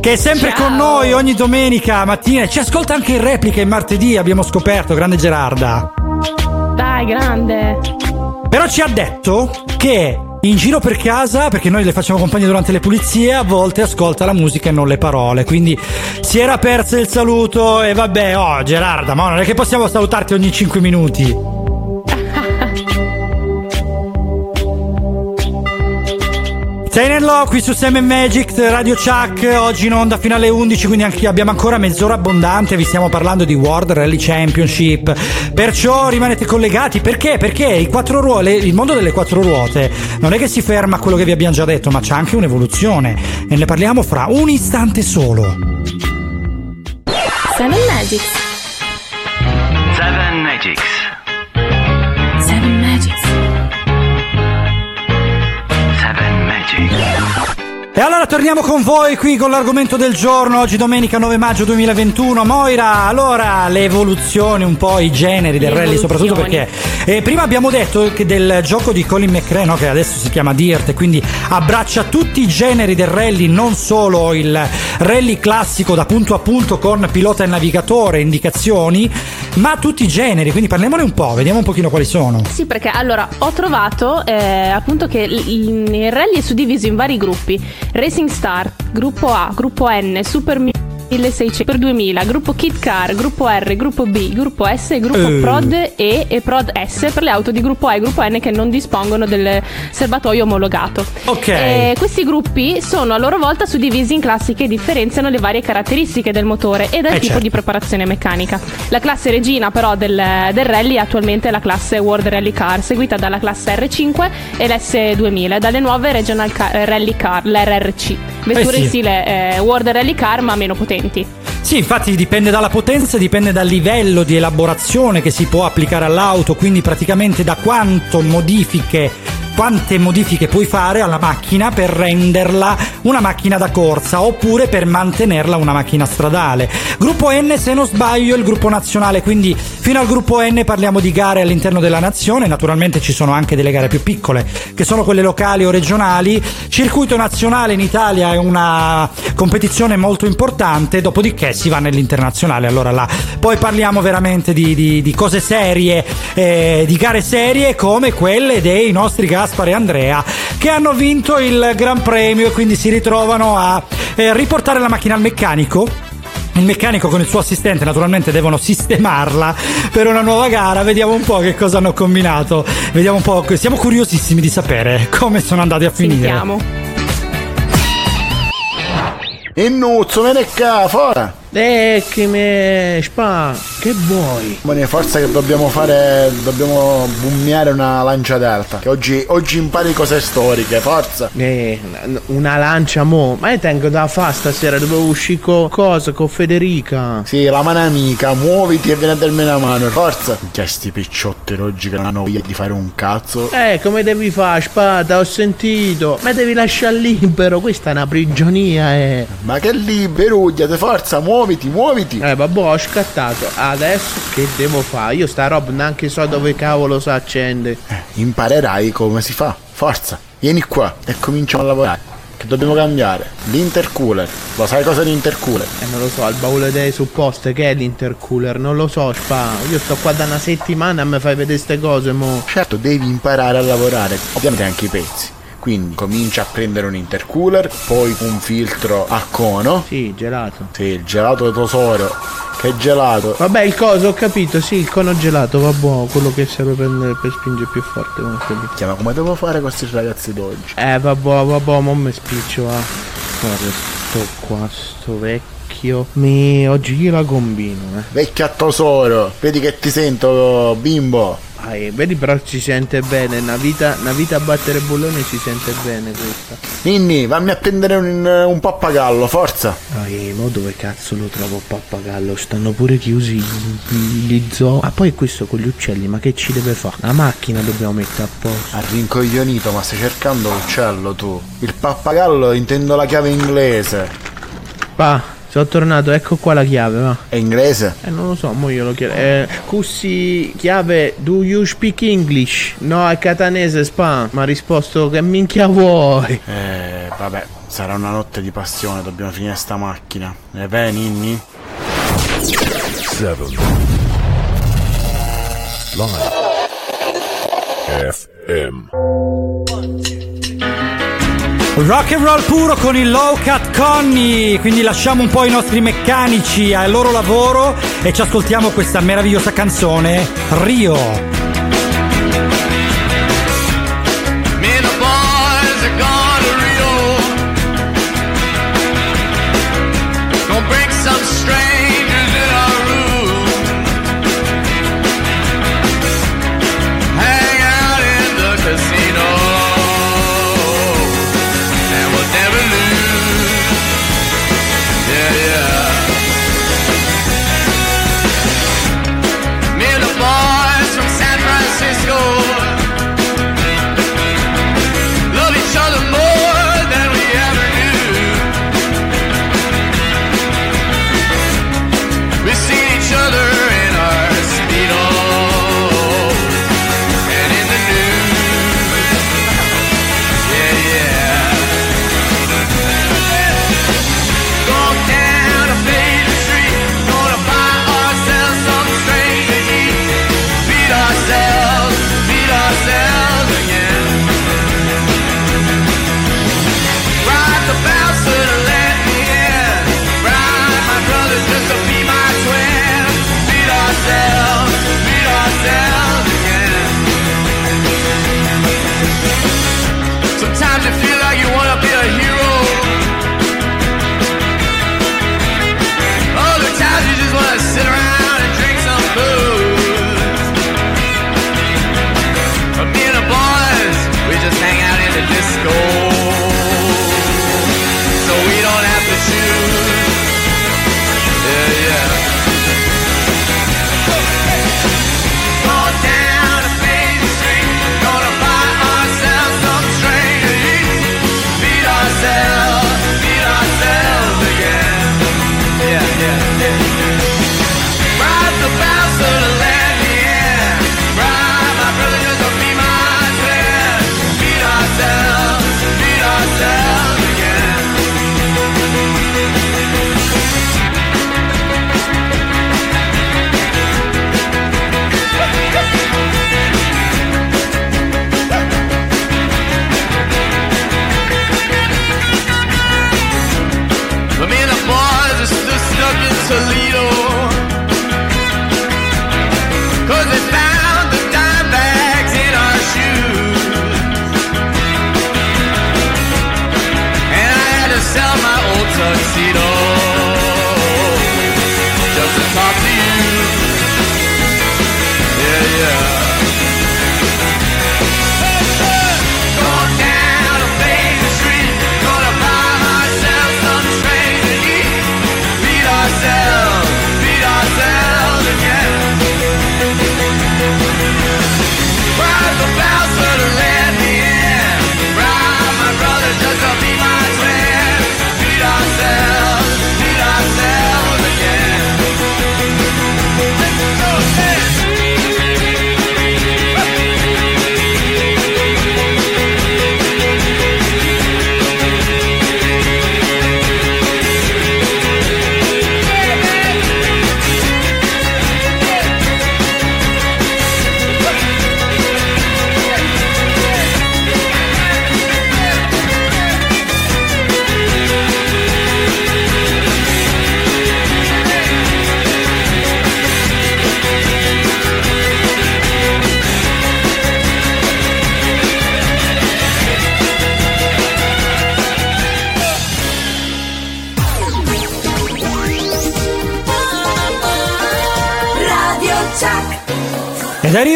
che è sempre Ciao. con noi ogni domenica mattina e ci ascolta anche in replica il martedì, abbiamo scoperto, grande Gerarda. Dai, grande. Però ci ha detto che in giro per casa, perché noi le facciamo compagnia durante le pulizie, a volte ascolta la musica e non le parole. Quindi si era perso il saluto e vabbè, oh Gerarda, ma non è che possiamo salutarti ogni 5 minuti. Tenenlo qui su Sam Magic Radio Chuck, oggi in onda fino alle 11, quindi anche abbiamo ancora mezz'ora abbondante, vi stiamo parlando di World Rally Championship. Perciò rimanete collegati, perché? Perché i quattro ruote, il mondo delle quattro ruote non è che si ferma a quello che vi abbiamo già detto, ma c'è anche un'evoluzione e ne parliamo fra un istante solo. Seven Magics. Seven Magics. Allora torniamo con voi qui con l'argomento del giorno, oggi domenica 9 maggio 2021. Moira, allora le evoluzioni, un po' i generi del Le rally, soprattutto perché eh, prima abbiamo detto che del gioco di Colin McRae, no, che adesso si chiama Dirt, quindi abbraccia tutti i generi del rally, non solo il rally classico da punto a punto con pilota e navigatore, indicazioni, ma tutti i generi, quindi parliamone un po', vediamo un pochino quali sono. Sì, perché allora ho trovato eh, appunto che il, il- rally è suddiviso in vari gruppi: Racing Star, gruppo A, gruppo N, Super 1600, Super 2000, gruppo Kit Car, gruppo R, gruppo B, gruppo S e gruppo Eh. Prod E e Prod S per le auto di gruppo A e gruppo N che non dispongono del serbatoio omologato. Ok. Eh, questi gruppi sono a loro volta suddivisi in classi che differenziano le varie caratteristiche del motore e dal Eh, tipo certo. di preparazione meccanica. La classe regina però del, del rally è attualmente la classe World Rally Car, seguita dalla classe R5 e l'S2000, dalle nuove Regional Car- eh, Rally Car, l'RRC. Vetture Eh sì. in stile eh, World Rally Car ma meno potenti. Sì, infatti dipende dalla potenza, dipende dal livello di elaborazione che si può applicare all'auto, quindi praticamente da quanto modifiche quante modifiche puoi fare alla macchina per renderla una macchina da corsa oppure per mantenerla una macchina stradale. Gruppo N, se non sbaglio, è il gruppo nazionale, quindi fino al gruppo N parliamo di gare all'interno della nazione, naturalmente ci sono anche delle gare più piccole, che sono quelle locali o regionali. Circuito nazionale in Italia è una competizione molto importante, dopodiché si va nell'internazionale. Allora là poi parliamo veramente di, di- di cose serie, eh, di gare serie come quelle dei nostri Gaspar e Andrea che hanno vinto il Gran Premio e quindi si ritrovano a eh, riportare la macchina al meccanico. Il meccanico con il suo assistente naturalmente devono sistemarla per una nuova gara. Vediamo un po' che cosa hanno combinato. Vediamo un po'. Siamo curiosissimi di sapere come sono andati a finire. Sentiamo. Innuzzo, vieni qua, fora. Eccomi, spa, che vuoi? Buone forza che dobbiamo fare. Dobbiamo bummiare una lancia delta. Che oggi, oggi impari cose storiche, forza. Eh, una lancia mo. Ma io tengo da fa stasera, dovevo uscire con cosa, con Federica. Sì, la mano amica, muoviti e vieni a darmi una mano, forza. Che sti picciotti oggi che non hanno voglia di fare un cazzo. Eh, come devi fare, spada? Ho sentito. Ma devi lasciare libero, questa è una prigionia, eh. Ma che liberugliate, forza, muoviti, muoviti. Eh, vabbè, ho scattato. Adesso che devo fare? Io sta roba neanche so dove cavolo si accende. Imparerai come si fa, forza. Vieni qua e cominciamo a lavorare. Che dobbiamo cambiare. L'intercooler. Lo sai cosa è l'intercooler? Eh, non lo so, il baule dei supposte, che è l'intercooler? Non lo so, spa. Io sto qua da una settimana e mi fai vedere ste cose, mo. Certo, devi imparare a lavorare. Ovviamente anche i pezzi. Quindi comincia a prendere un intercooler, poi un filtro a cono. Sì, gelato. Sì, il gelato tesoro. Che gelato. Vabbè, il coso, ho capito, sì, il cono gelato, va buono, quello che serve per, per spingere più forte. comunque lì. Chiama come devo fare questi ragazzi d'oggi? Eh, vabbè, vabbè, mo mi spiccio, va. Guarda, sto qua, sto vecchio. Mi, oggi io la combino, eh. Vecchia tesoro. Vedi che ti sento, bimbo. Dai, vedi però si sente bene, una vita, una vita a battere bulloni si sente bene questa. Ninni, fammi a prendere un, un pappagallo, forza. Dai, mo dove cazzo lo trovo pappagallo? Stanno pure chiusi gli- gli zoo. Ma poi questo con gli uccelli, ma che ci deve fare? La macchina dobbiamo mettere a posto. Ha rincoglionito, ma stai cercando l'uccello tu. Il pappagallo intendo la chiave inglese. Pa, sono tornato, ecco qua la chiave, va. È inglese? Eh, non lo so, mo io lo chiedo. Eh, Cussi, chiave, do you speak English? No, è catanese, spa. Ma ha risposto che minchia vuoi? Eh, vabbè, sarà una notte di passione, dobbiamo finire sta macchina. E beh, Ninni? 7 Live FM Rock and roll puro con il low cut Conny, quindi lasciamo un po' i nostri meccanici al loro lavoro e ci ascoltiamo questa meravigliosa canzone Rio. to leave.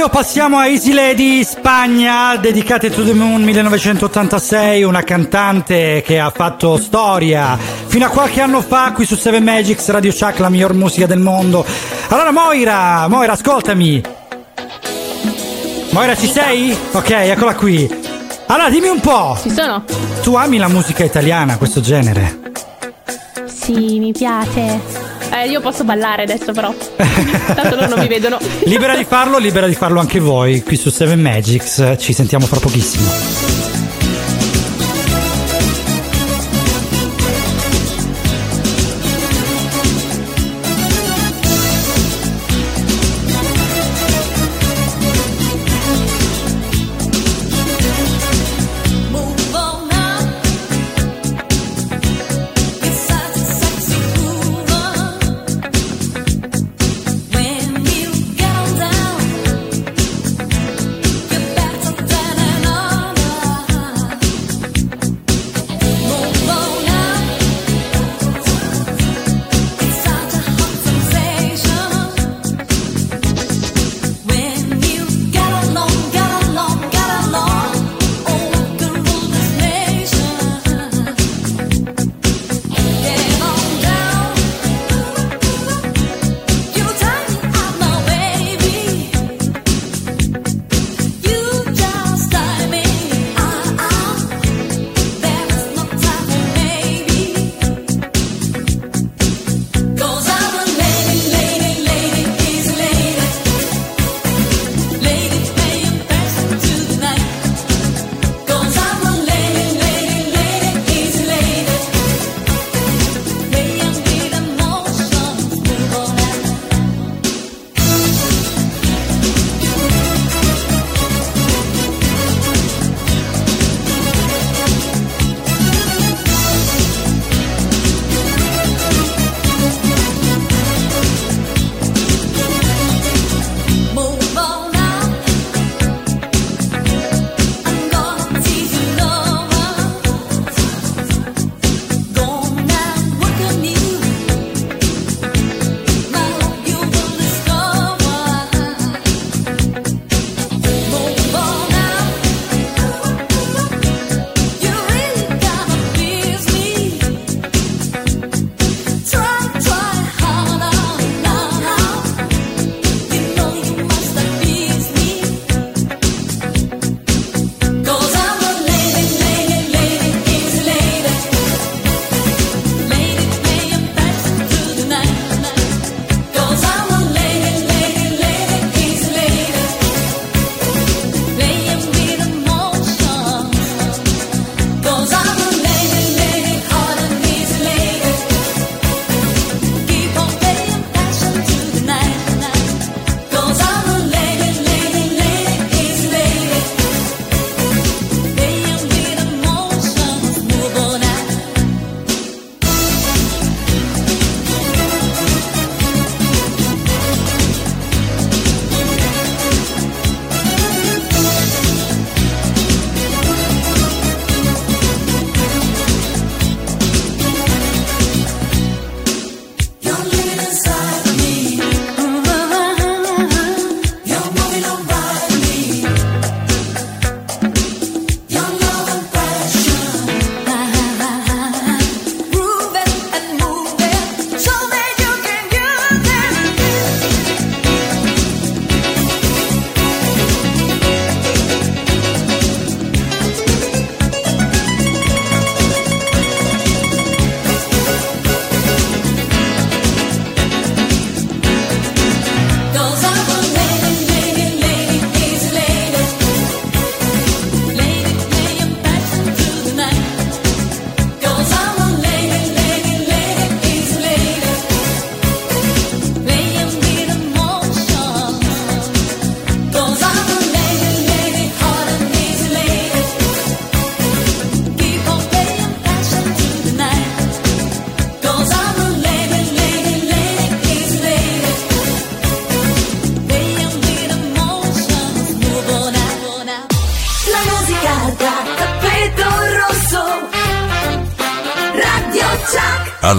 Adesso passiamo a Easy Lady Spagna, dedicate to the Moon 1986, una cantante che ha fatto storia fino a qualche anno fa qui su Seven Magics Radio Chuck, la miglior musica del mondo. Allora Moira, Moira, ascoltami. Moira, ci sei? Ok, eccola qui. Allora, dimmi un po'. Ci sono. Tu ami la musica italiana, questo genere? Sì, mi piace. Eh, io posso ballare adesso, però. Tanto loro non mi vedono. libera di farlo, libera di farlo anche voi qui su Seven Magics. Eh, ci sentiamo fra pochissimo.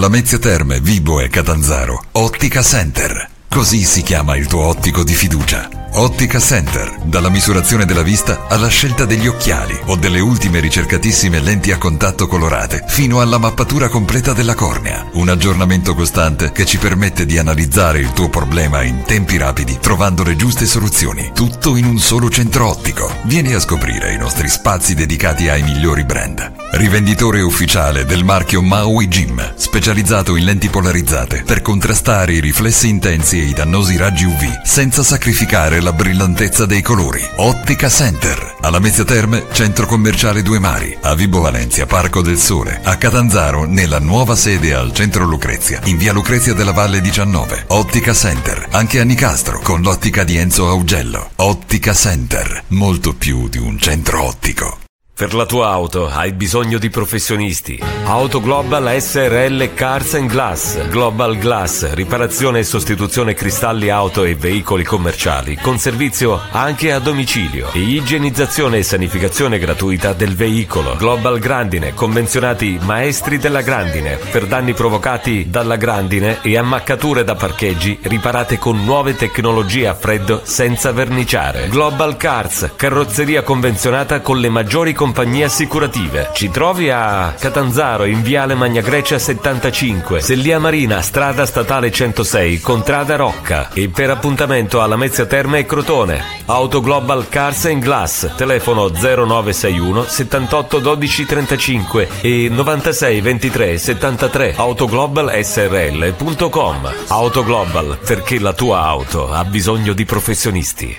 Lamezia Terme, Vibo e Catanzaro. Ottica Center. Così si chiama il tuo ottico di fiducia. Ottica Center, dalla misurazione della vista alla scelta degli occhiali o delle ultime ricercatissime lenti a contatto colorate, fino alla mappatura completa della cornea. Un aggiornamento costante che ci permette di analizzare il tuo problema in tempi rapidi, trovando le giuste soluzioni. Tutto in un solo centro ottico. Vieni a scoprire i nostri spazi dedicati ai migliori brand. Rivenditore ufficiale del marchio Maui Jim, specializzato in lenti polarizzate per contrastare i riflessi intensi e i dannosi raggi UV senza sacrificare la brillantezza dei colori. Ottica Center, alla Mezzia Terme, centro commerciale Due Mari, a Vibo Valencia, Parco del Sole, a Catanzaro, nella nuova sede al centro Lucrezia, in via Lucrezia della Valle 19. Ottica Center, anche a Nicastro, con l'ottica di Enzo Augello. Ottica Center, molto più di un centro ottico. Per la tua auto hai bisogno di professionisti. Auto Global SRL Cars and Glass. Global Glass, riparazione e sostituzione cristalli auto e veicoli commerciali, con servizio anche a domicilio. E igienizzazione e sanificazione gratuita del veicolo. Global Grandine, convenzionati maestri della grandine, per danni provocati dalla grandine e ammaccature da parcheggi riparate con nuove tecnologie a freddo senza verniciare. Global Cars, carrozzeria convenzionata con le maggiori compagnie assicurative. Ci trovi a Catanzaro in Viale Magna Grecia 75, Sellia Marina, strada statale 106, Contrada Rocca e per appuntamento alla Mezzia Terme e Crotone. Auto Global Cars and Glass, telefono 0961 78 12 35 e 96 23 73 autoglobalsrl.com. Auto Global, perché la tua auto ha bisogno di professionisti.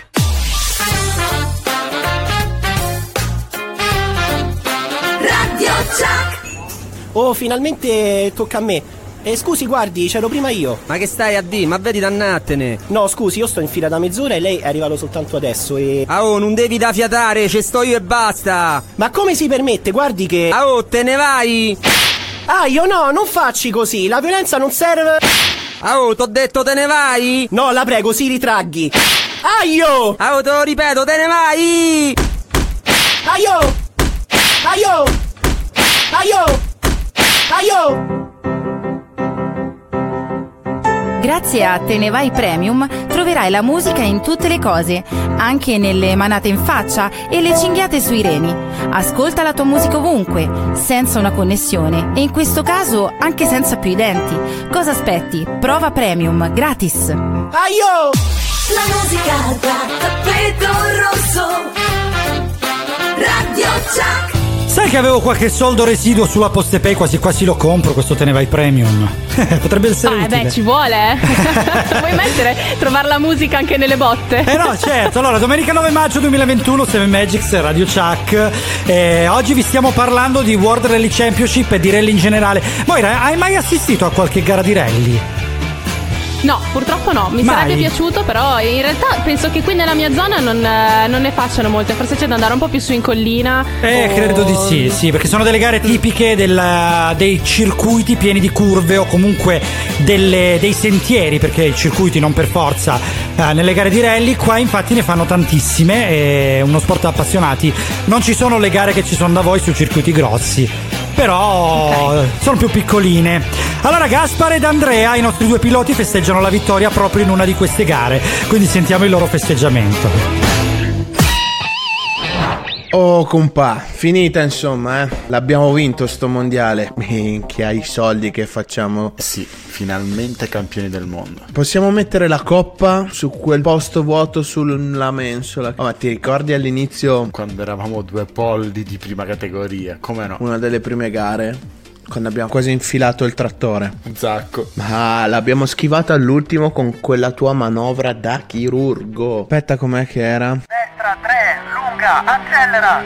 Radio Chuck. Oh, finalmente tocca a me. Eh, scusi, guardi, c'ero prima io. Ma che stai a di? Ma vedi dannatene. No, scusi, io sto in fila da mezz'ora e lei è arrivato soltanto adesso e... Ah oh, non devi da fiatare, ci sto io e basta. Ma come si permette? Guardi che... Ah oh, te ne vai. Ah, io no, non facci così, la violenza non serve... Ah oh, t'ho detto te ne vai. No, la prego, si ritraghi. Ah, io! Ah oh, te lo ripeto, te ne vai. Ah, io! Ah, io! Ah, io! Ah, io! Grazie a Te ne vai Premium troverai la musica in tutte le cose, anche nelle manate in faccia e le cinghiate sui reni. Ascolta la tua musica ovunque, senza una connessione e in questo caso anche senza più i denti. Cosa aspetti? Prova Premium, gratis. Ah, io! La musica da tappeto rosso. Radio Chuck. Sai che avevo qualche soldo residuo sulla Postepay, quasi quasi lo compro, questo te ne vai premium. Potrebbe essere Ah, utile. beh, ci vuole, eh. Vuoi mettere, trovare la musica anche nelle botte? Eh no, certo. Allora, domenica 9 maggio 2021, 7 Magics, Radio Chuck. Eh, oggi vi stiamo parlando di World Rally Championship e di rally in generale. Moira, hai mai assistito a qualche gara di rally? No, purtroppo no, mi Mai? sarebbe piaciuto, però in realtà penso che qui nella mia zona non, eh, non ne facciano molte, forse c'è da andare un po' più su in collina. Eh, o- credo di sì, sì, perché sono delle gare tipiche del- dei circuiti pieni di curve o comunque delle- dei sentieri, perché i circuiti non per forza eh, nelle gare di rally, qua infatti ne fanno tantissime, è uno sport da appassionati. Non ci sono le gare che ci sono da voi sui circuiti grossi. Però eh, sono più piccoline. Allora Gaspar ed Andrea, i nostri due piloti, festeggiano la vittoria proprio in una di queste gare. Quindi sentiamo il loro festeggiamento. Oh compa, finita insomma, eh. L'abbiamo vinto sto mondiale. Minchia, i soldi che facciamo. Sì, finalmente campioni del mondo. Possiamo mettere la coppa su quel posto vuoto sulla mensola. Oh, ma ti ricordi all'inizio Quando eravamo due polli di prima categoria, come no? una delle prime gare? Quando abbiamo quasi infilato il trattore. Un sacco. Ma l'abbiamo schivata all'ultimo con quella tua manovra da chirurgo. Aspetta, com'è che era? Destra, 3, lunga, accelera.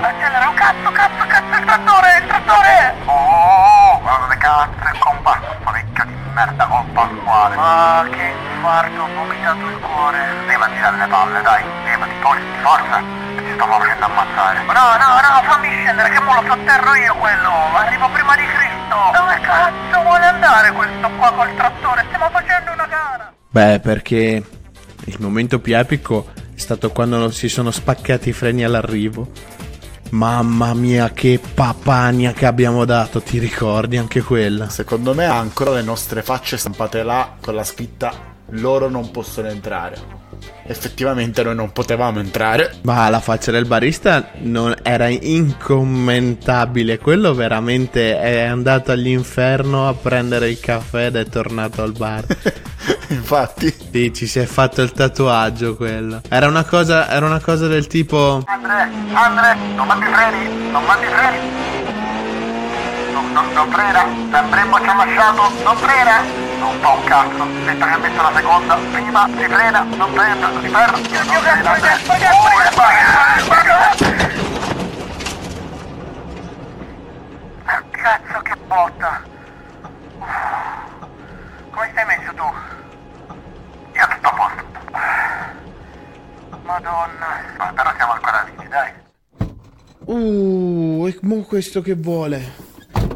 Accelera, oh cazzo, cazzo, cazzo, il trattore, il trattore. Oh, guarda che cazzo, il compa. Parecchio di merda col Pasquale. Ma che infarto, ho vomitato il cuore. Levati dalle palle, dai, levati, togliti, forza. Ci stiamo facendo ammazzare. No, no, no, fammi scendere, che mo lo sotterro io quello. Arrivo prima di Cristo. Dove cazzo vuole andare questo qua col trattore? Stiamo facendo una gara. Beh, perché il momento più epico è stato quando non si sono spaccati i freni all'arrivo. Mamma mia, che papania che abbiamo dato, ti ricordi anche quella? Secondo me ha ancora le nostre facce stampate là con la scritta loro non possono entrare. Effettivamente noi non potevamo entrare. Ma la faccia del barista non era incommentabile. Quello veramente è andato all'inferno a prendere il caffè ed è tornato al bar. Infatti. Sì, ci si è fatto il tatuaggio quello. Era una cosa, era una cosa del tipo. Andre, Andre, non mandi freni, non mandi freni. Non, non, non frena, Brembo ci ha lasciato, non frena. Non fa un cazzo, aspetta che metto la seconda, prima si frena, non frena, si ferma. Io Cazzo che botta! Come stai messo tu? Io tutto a posto. Madonna. Ma però siamo ancora vivi, dai. Uh, e mo questo che vuole?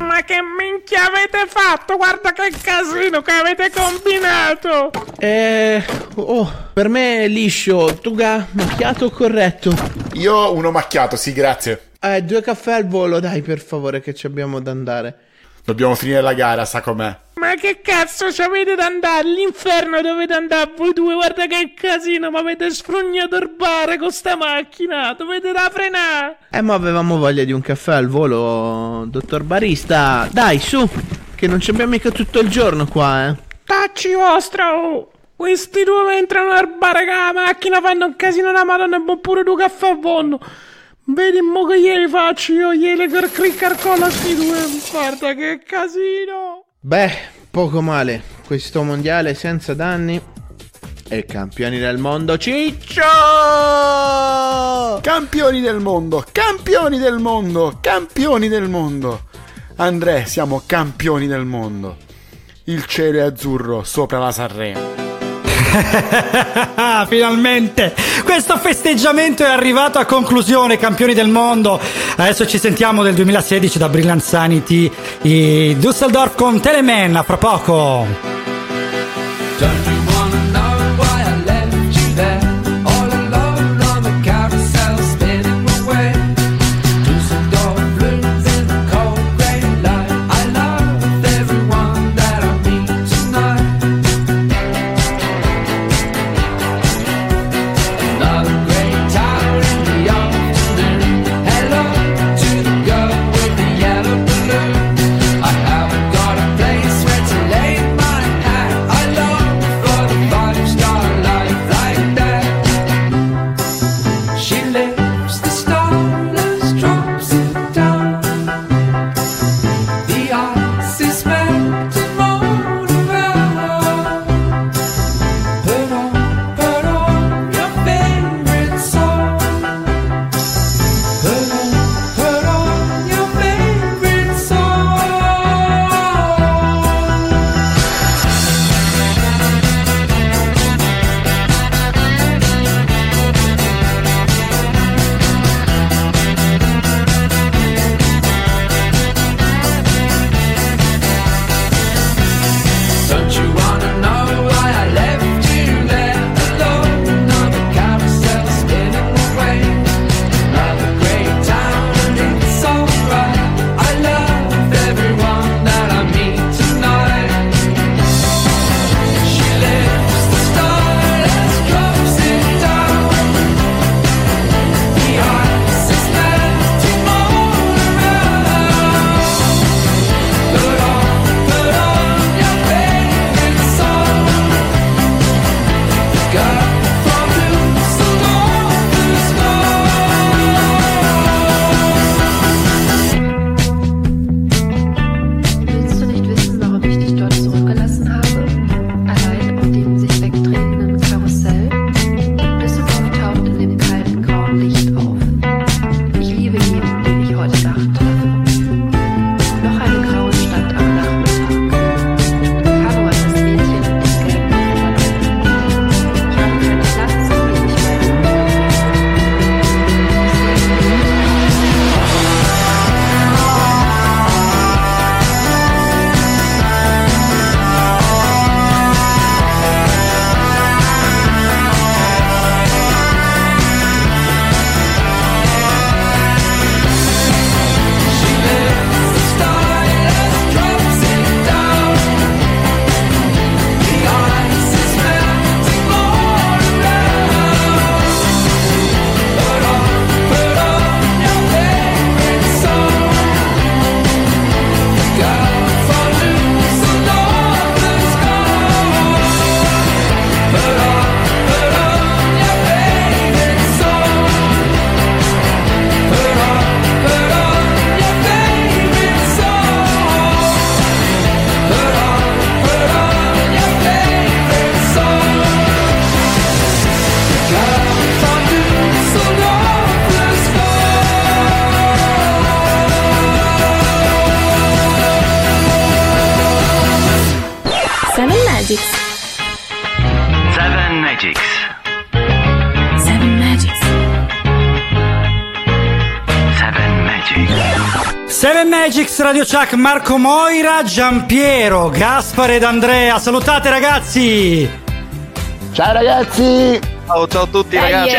Ma che minchia avete fatto? Guarda che casino che avete combinato! Eh. Oh, per me è liscio. Tuga, macchiato o corretto? Io uno macchiato, sì, grazie. Eh, due caffè al volo, dai, per favore, che ci abbiamo da andare. Dobbiamo finire la gara, sa com'è. Ma che cazzo ci avete da andare? All'inferno dovete andare voi due, guarda che casino, ma avete sfrugnato il bar con sta macchina, dovete da frenare! Eh, ma avevamo voglia di un caffè al volo, dottor barista. Dai, su, che non ci abbiamo mica tutto il giorno qua, eh. Tacci vostra, oh! Questi due entrano al bar che la macchina fanno un casino la madonna e buon pure tu caffè a vonno! Vedi mo che glieli faccio io, glieli car cricar con sti due, guarda che casino! Beh, poco male. Questo mondiale senza danni. E campioni del mondo, Ciccio! Campioni del mondo, campioni del mondo, campioni del mondo. Andrea, siamo campioni del mondo. Il cielo è azzurro sopra la Sanremo. Finalmente questo festeggiamento è arrivato a conclusione, campioni del mondo. Adesso ci sentiamo del 2016 da Brilliant Sanity, i Dusseldorf con Teleman. A fra poco. Radio Chuck, Marco Moira, Giampiero, Gaspare ed Andrea. Salutate ragazzi! Ciao ragazzi! Ciao, ciao a tutti ragazzi.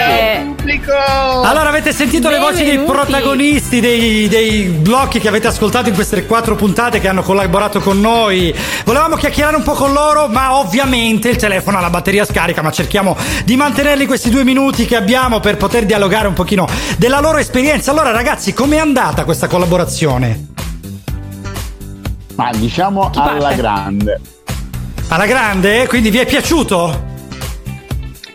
Allora avete sentito le voci dei Benvenuti. protagonisti dei, dei blocchi che avete ascoltato in queste quattro puntate che hanno collaborato con noi. Volevamo chiacchierare un po' con loro, ma ovviamente il telefono ha la batteria scarica, ma cerchiamo di mantenerli questi due minuti che abbiamo per poter dialogare un pochino della loro esperienza. Allora ragazzi, com'è andata questa collaborazione? Ma diciamo alla parte? grande. Alla grande? Quindi vi è piaciuto?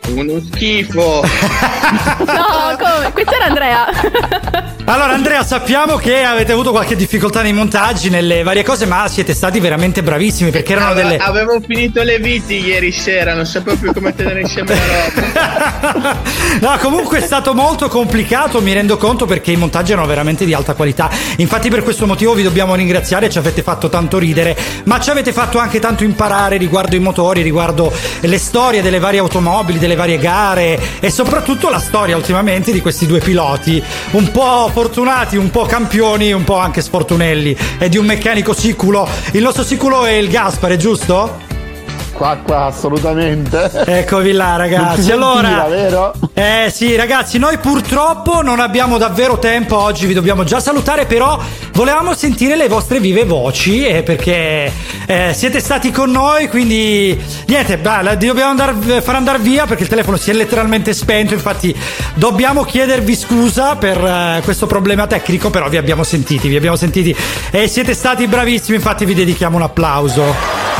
Uno schifo. No, come? Questo era Andrea. Allora Andrea, sappiamo che avete avuto qualche difficoltà nei montaggi, nelle varie cose, ma siete stati veramente bravissimi perché erano Ave- delle... Avevo finito le viti ieri sera, non sapevo più come tenere insieme la roba. No, comunque è stato molto complicato, mi rendo conto perché i montaggi erano veramente di alta qualità. Infatti per questo motivo vi dobbiamo ringraziare, ci avete fatto tanto ridere, ma ci avete fatto anche tanto imparare riguardo i motori, riguardo le storie delle varie automobili, delle varie gare e soprattutto la storia ultimamente di questi due piloti, un po' fortunati, un po' campioni, un po' anche sfortunelli e di un meccanico siculo. Il nostro siculo è il Gaspare, giusto? Qua, qua, assolutamente. Eccovi là, ragazzi. Allora, vero? eh sì, ragazzi, noi purtroppo non abbiamo davvero tempo oggi, vi dobbiamo già salutare, però volevamo sentire le vostre vive voci eh, perché eh, siete stati con noi, quindi niente, la- dobbiamo andar- far andare via perché il telefono si è letteralmente spento, infatti dobbiamo chiedervi scusa per eh, questo problema tecnico, però vi abbiamo sentiti, vi abbiamo sentiti e siete stati bravissimi, infatti vi dedichiamo un applauso.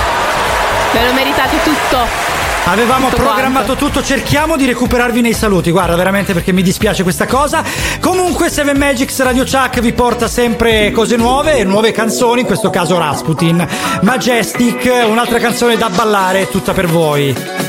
Ve lo meritate tutto. Avevamo Tutto programmato tutto, cerchiamo di recuperarvi nei saluti. Guarda, veramente perché mi dispiace questa cosa. Comunque, Seven Magics Radio Chuck vi porta sempre cose nuove, nuove canzoni, in questo caso Rasputin. Majestic, un'altra canzone da ballare, tutta per voi.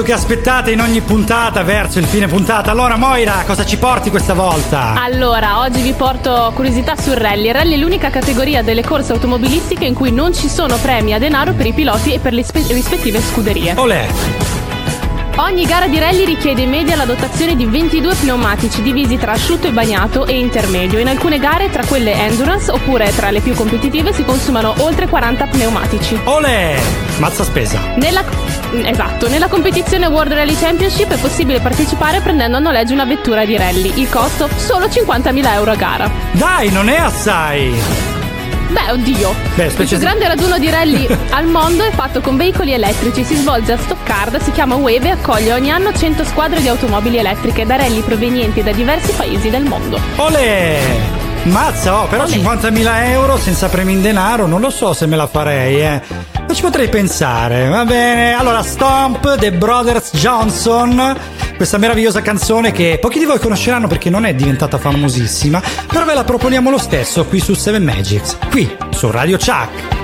Momento che aspettate in ogni puntata verso il fine puntata. Allora, Moira, cosa ci porti questa volta? Allora, oggi vi porto curiosità sul rally. Il rally è l'unica categoria delle corse automobilistiche in cui non ci sono premi a denaro per i piloti e per le spe- rispettive scuderie. Olè! Ogni gara di rally richiede in media la dotazione di 22 pneumatici divisi tra asciutto e bagnato e intermedio. In alcune gare, tra quelle endurance oppure tra le più competitive, si consumano oltre 40 pneumatici. Olè! Mazza spesa. Nella, esatto, nella competizione World Rally Championship è possibile partecipare prendendo a noleggio una vettura di rally. Il costo solo 50.000 euro a gara. Dai, non è assai! Beh, oddio. Beh, Il più grande raduno di rally al mondo è fatto con veicoli elettrici, si svolge a Stoccarda, si chiama Wave e accoglie ogni anno 100 squadre di automobili elettriche da rally provenienti da diversi paesi del mondo. Olè! Mazza, oh, però 50.000 euro senza premi in denaro, non lo so se me la farei, eh. Ma ci potrei pensare, va bene. Allora, Stomp, The Brothers Johnson, questa meravigliosa canzone che pochi di voi conosceranno perché non è diventata famosissima, però ve la proponiamo lo stesso qui su Seven Magics, qui su Radio Chuck.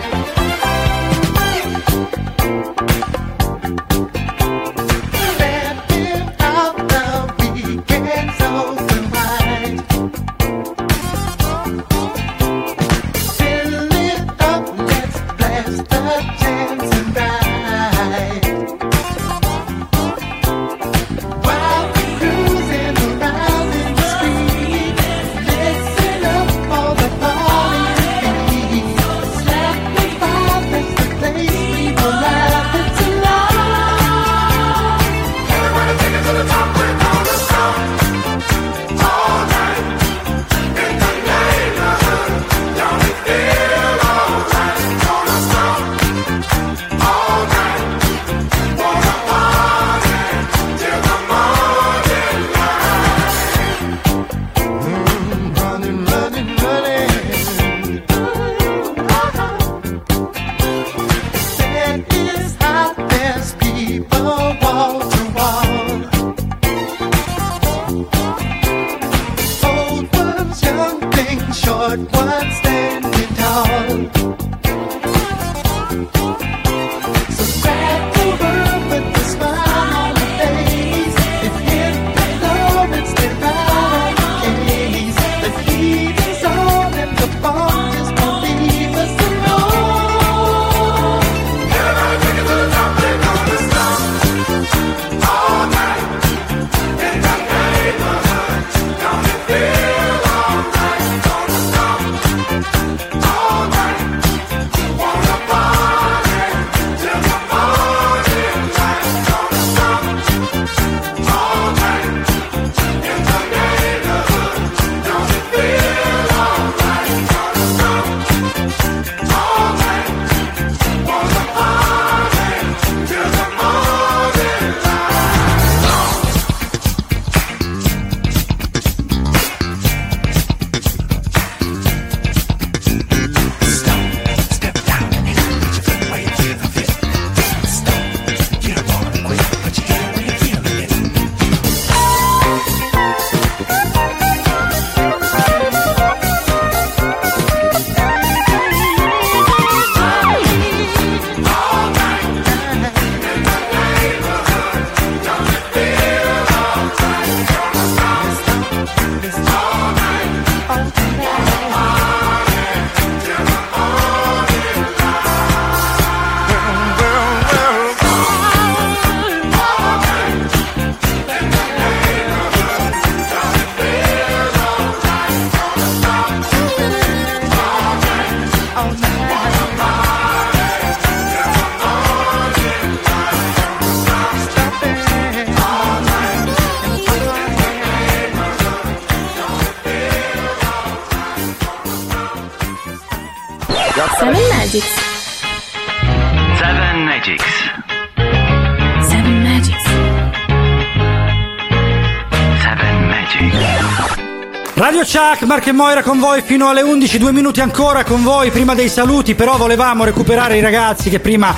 Chuck, Mark e Moira con voi fino alle 11, due minuti ancora con voi prima dei saluti, però volevamo recuperare i ragazzi che prima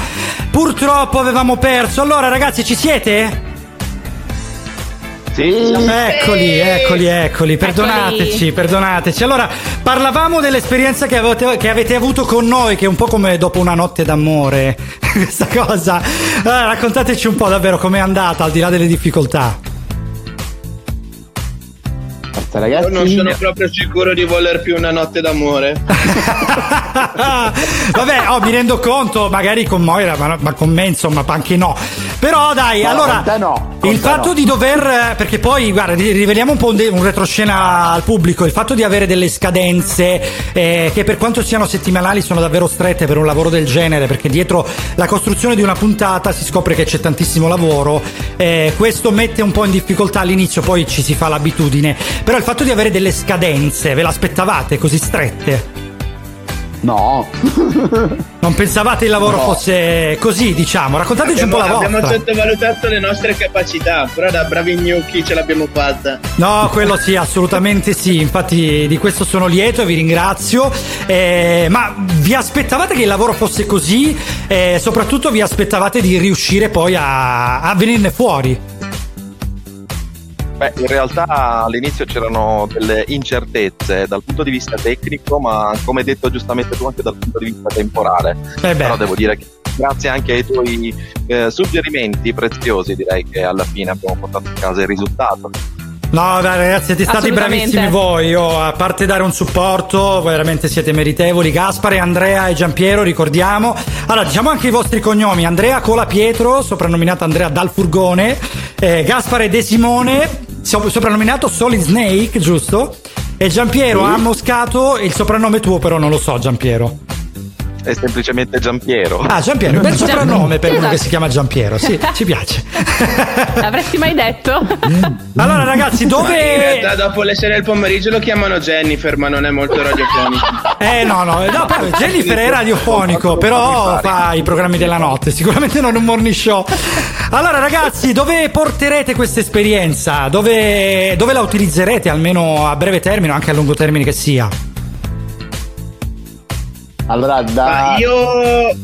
purtroppo avevamo perso. Allora ragazzi ci siete? Eccoli, eccoli, eccoli, perdonateci, perdonateci. Allora, parlavamo dell'esperienza che avete, che avete avuto con noi, che è un po' come dopo una notte d'amore, questa cosa. Allora, raccontateci un po' davvero com'è andata, al di là delle difficoltà. Io non sono proprio sicuro di voler più una notte d'amore. Vabbè, oh, mi rendo conto, magari con Moira, ma, ma con me insomma anche no. Però dai, No, allora no, il fatto no. di dover perché poi guarda, ri- riveliamo un po' un, de- un retroscena al pubblico, il fatto di avere delle scadenze eh, che per quanto siano settimanali sono davvero strette per un lavoro del genere, perché dietro la costruzione di una puntata si scopre che c'è tantissimo lavoro, eh, questo mette un po' in difficoltà all'inizio, poi ci si fa l'abitudine, però il fatto di avere delle scadenze, ve l'aspettavate così strette? No. Non pensavate il lavoro No. fosse così, diciamo? Raccontateci un po' la abbiamo, abbiamo vostra. sottovalutato le nostre capacità, però da bravi gnocchi ce l'abbiamo fatta. No, quello sì, assolutamente sì. Infatti di questo sono lieto e vi ringrazio. Eh, ma vi aspettavate che il lavoro fosse così? E soprattutto vi aspettavate di riuscire poi a, a venirne fuori? Beh, in realtà all'inizio c'erano delle incertezze dal punto di vista tecnico, ma come hai detto giustamente tu anche dal punto di vista temporale. Eh Però devo dire che grazie anche ai tuoi eh, suggerimenti preziosi direi che alla fine abbiamo portato a casa il risultato. No, dai, ragazzi, siete stati bravissimi voi. Io, a parte dare un supporto, voi veramente siete meritevoli. Gaspare, Andrea e Giampiero, ricordiamo. Allora, diciamo anche i vostri cognomi: Andrea Cola Pietro, soprannominato Andrea Dal Furgone, eh, Gaspare De Simone, so- soprannominato Solid Snake, giusto? E Giampiero Sì. A Moscato, il soprannome tuo, però non lo so, Giampiero. È semplicemente Giampiero. Ah, Giampiero, un bel soprannome per uno Esatto. che si chiama Giampiero, sì, ci piace. L'avresti mai detto? Allora, ragazzi, Ma In dove. realtà dopo le sei del pomeriggio lo chiamano Jennifer, ma non è molto radiofonico. Eh no, no, no Jennifer è radiofonico, però fa i programmi della notte, sicuramente non un morning show. Allora ragazzi, dove porterete questa esperienza? Dove, dove la utilizzerete, almeno a breve termine o anche a lungo termine che sia? Allora, da. Ma io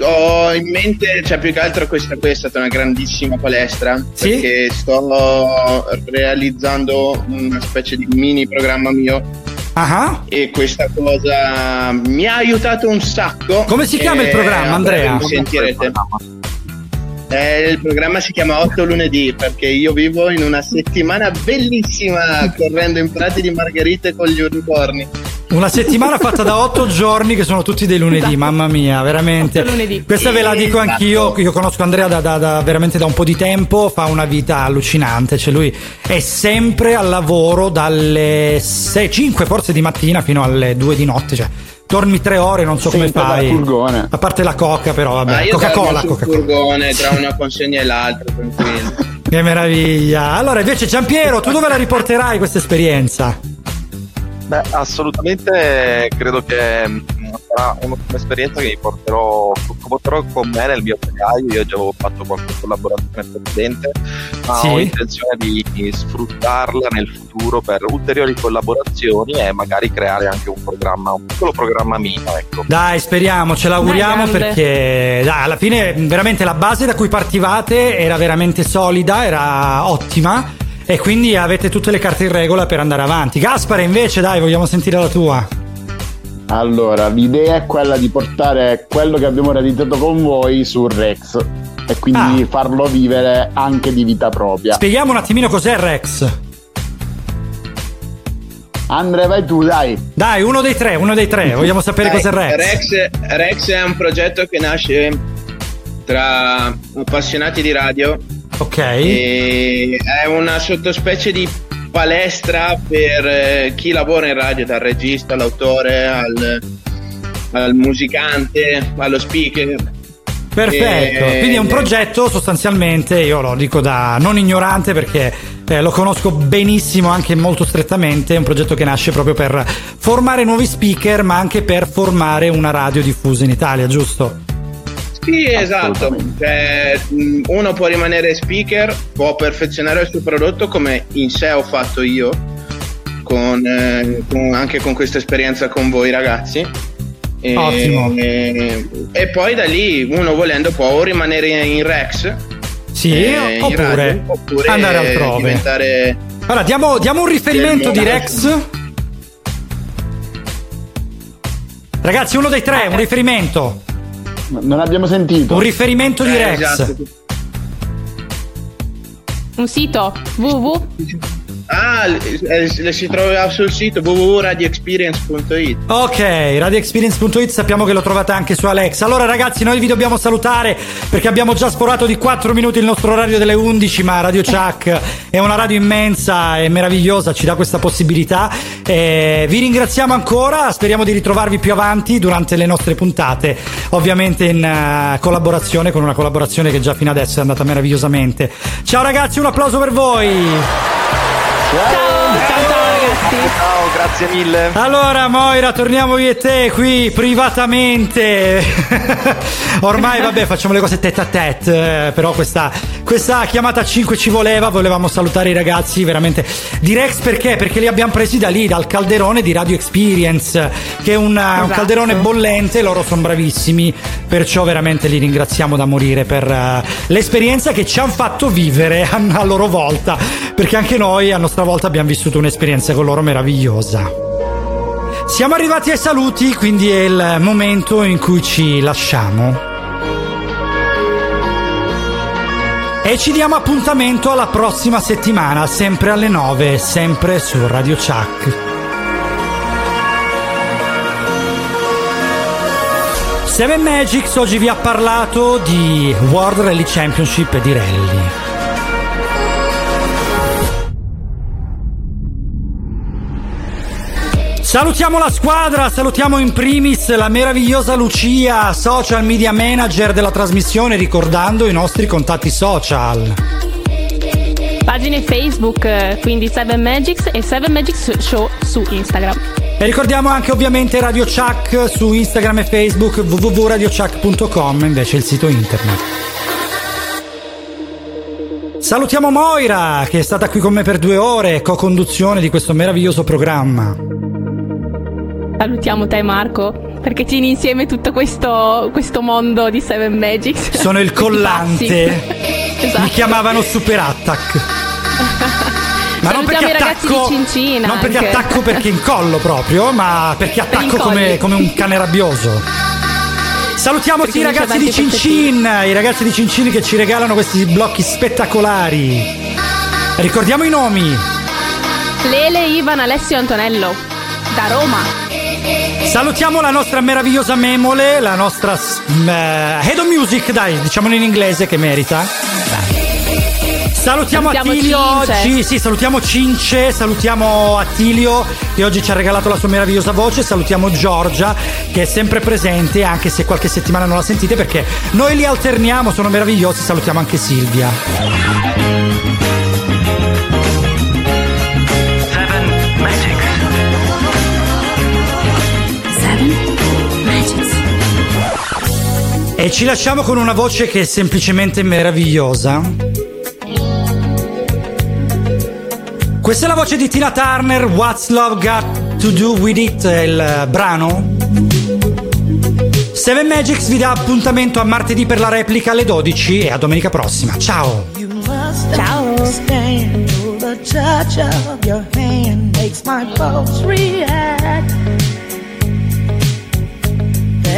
ho in mente, cioè più che altro questa qui è stata una grandissima palestra perché sto realizzando una specie di mini programma mio Ah, e questa cosa mi ha aiutato un sacco. Come si chiama il E programma, Andrea? Lo sentirete. Eh, il programma si chiama 8 lunedì perché io vivo in una settimana bellissima correndo in prati di margherite con gli unicorni. Una settimana fatta da otto giorni che sono tutti dei lunedì, mamma mia, veramente. Questa ve la dico anch'io, io conosco Andrea da, da- da- veramente da un po' di tempo, fa una vita allucinante, cioè lui è sempre al lavoro dalle 6, 5 forse di mattina fino alle 2 di notte, cioè dormi tre ore, non so come Sempre dal fai. furgone. A parte la coca però, vabbè, io Coca-Cola, Coca-Cola. furgone tra una consegna e l'altra, tranquillo. Che meraviglia. Allora invece Giampiero, tu dove la riporterai questa esperienza? Beh, assolutamente credo che mm, sarà una- un'esperienza che mi porterò, porterò con me nel mio bagaglio. Io già avevo fatto qualche collaborazione precedente, ma Sì. ho intenzione di sfruttarla nel futuro per ulteriori collaborazioni e magari creare anche un programma, un piccolo programma mio, ecco. Dai, speriamo, ce l'auguriamo Dai, perché dai, alla fine veramente la base da cui partivate era veramente solida, era ottima e quindi avete tutte le carte in regola per andare avanti. Gaspare invece, dai, vogliamo sentire la tua. Allora, l'idea è quella di portare quello che abbiamo realizzato con voi su Rex e quindi farlo vivere anche di vita propria. Spieghiamo un attimino cos'è Rex. Andre, vai tu, dai. Dai, uno dei tre, uno dei tre, vogliamo sapere Dai, cos'è Rex. Rex. Rex è un progetto che nasce tra appassionati di radio. Ok. E è una sottospecie di palestra per eh, chi lavora in radio, dal regista all'autore al, al musicante, allo speaker. Perfetto, E- quindi è un progetto sostanzialmente, io lo dico da non ignorante perché eh, lo conosco benissimo anche molto strettamente, è un progetto che nasce proprio per formare nuovi speaker ma anche per formare una radio diffusa in Italia, giusto? Sì, esatto. Cioè, uno può rimanere speaker, può perfezionare il suo prodotto come in sé ho fatto io, con, eh, con- anche con questa esperienza con voi ragazzi. E, Ottimo. E, e poi da lì uno volendo può o rimanere in Rex Sì, eh, oppure radio, oppure andare altrove. diventare Allora, diamo, diamo un riferimento di Rex. Ragazzi, uno dei tre, un riferimento. Non abbiamo sentito. Un riferimento di Eh, Rex. esatto. Un sito www. Ah, si trova sul sito www.radioexperience.it. Ok, radioexperience.it sappiamo che lo trovate anche su Alexa. Allora ragazzi, noi vi dobbiamo salutare perché abbiamo già sforato di 4 minuti il nostro orario delle 11, ma Radio Chuck è una radio immensa e meravigliosa, ci dà questa possibilità. Eh, vi ringraziamo ancora, speriamo di ritrovarvi più avanti durante le nostre puntate, ovviamente in eh, collaborazione con una collaborazione che già fino adesso è andata meravigliosamente. Ciao ragazzi, un applauso per voi. Ciao, ciao, ciao ragazzi. Ciao, grazie mille. Allora Moira, torniamo io e te qui privatamente. Ormai vabbè facciamo le cose tête a tête, eh, però questa, questa chiamata a 5 ci voleva, volevamo salutare i ragazzi veramente di Rex perché? Perché li abbiamo presi da lì, dal calderone di Radio Experience, che è un, un Esatto. calderone bollente, loro sono bravissimi, perciò veramente li ringraziamo da morire per eh, l'esperienza che ci hanno fatto vivere a, a loro volta, perché anche noi a nostra volta abbiamo vissuto un'esperienza con loro meravigliosa. Siamo arrivati ai saluti, quindi è il momento in cui ci lasciamo. E ci diamo appuntamento alla prossima settimana, sempre alle 9, sempre su Radio Chuck. Seven Magics oggi vi ha parlato di World Rally Championship e di rally. Salutiamo la squadra, salutiamo in primis la meravigliosa Lucia, social media manager della trasmissione, ricordando i nostri contatti social. Pagine Facebook, eh, quindi 7 Magics e 7 Magics Show su Instagram. E ricordiamo anche ovviamente Radio Chuck su Instagram e Facebook, www.radiochuck.com invece il sito internet. Salutiamo Moira che è stata qui con me per due ore, co-conduzione di questo meraviglioso programma. Salutiamo te Marco, perché tieni insieme tutto questo, questo mondo di Seven Magics. Sono il collante. Esatto. Mi chiamavano Super Attack. Ma non perché attacco, Cincina non perché attacco perché incollo proprio, ma perché attacco come, incolli. come un cane rabbioso. Salutiamo i ragazzi di Cincin, i ragazzi di Cincin che ci regalano questi blocchi spettacolari. Ricordiamo i nomi. Lele, Ivan, Alessio e Antonello. Da Roma. Salutiamo la nostra meravigliosa Memole, la nostra eh, Head of Music, dai, diciamolo in inglese che merita. Salutiamo, Salutiamo Attilio Cince. oggi, sì, salutiamo Cince, salutiamo Attilio che oggi ci ha regalato la sua meravigliosa voce, salutiamo Giorgia che è sempre presente anche se qualche settimana non la sentite perché noi li alterniamo, sono meravigliosi, salutiamo anche Silvia. E ci lasciamo con una voce che è semplicemente meravigliosa. Questa è la voce di Tina Turner, What's Love Got to Do With It, è il eh, brano. Seven Magics vi dà appuntamento a martedì per la replica alle 12 e a domenica prossima. Ciao! Ciao.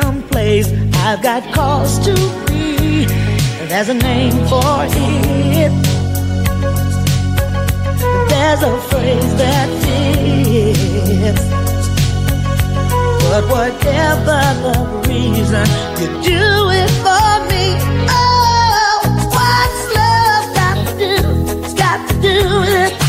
someplace. I've got cause to be. There's a name for it. There's a phrase that fits. But whatever the reason, you do it for me. Oh, what's love got to do? It's got to do with it.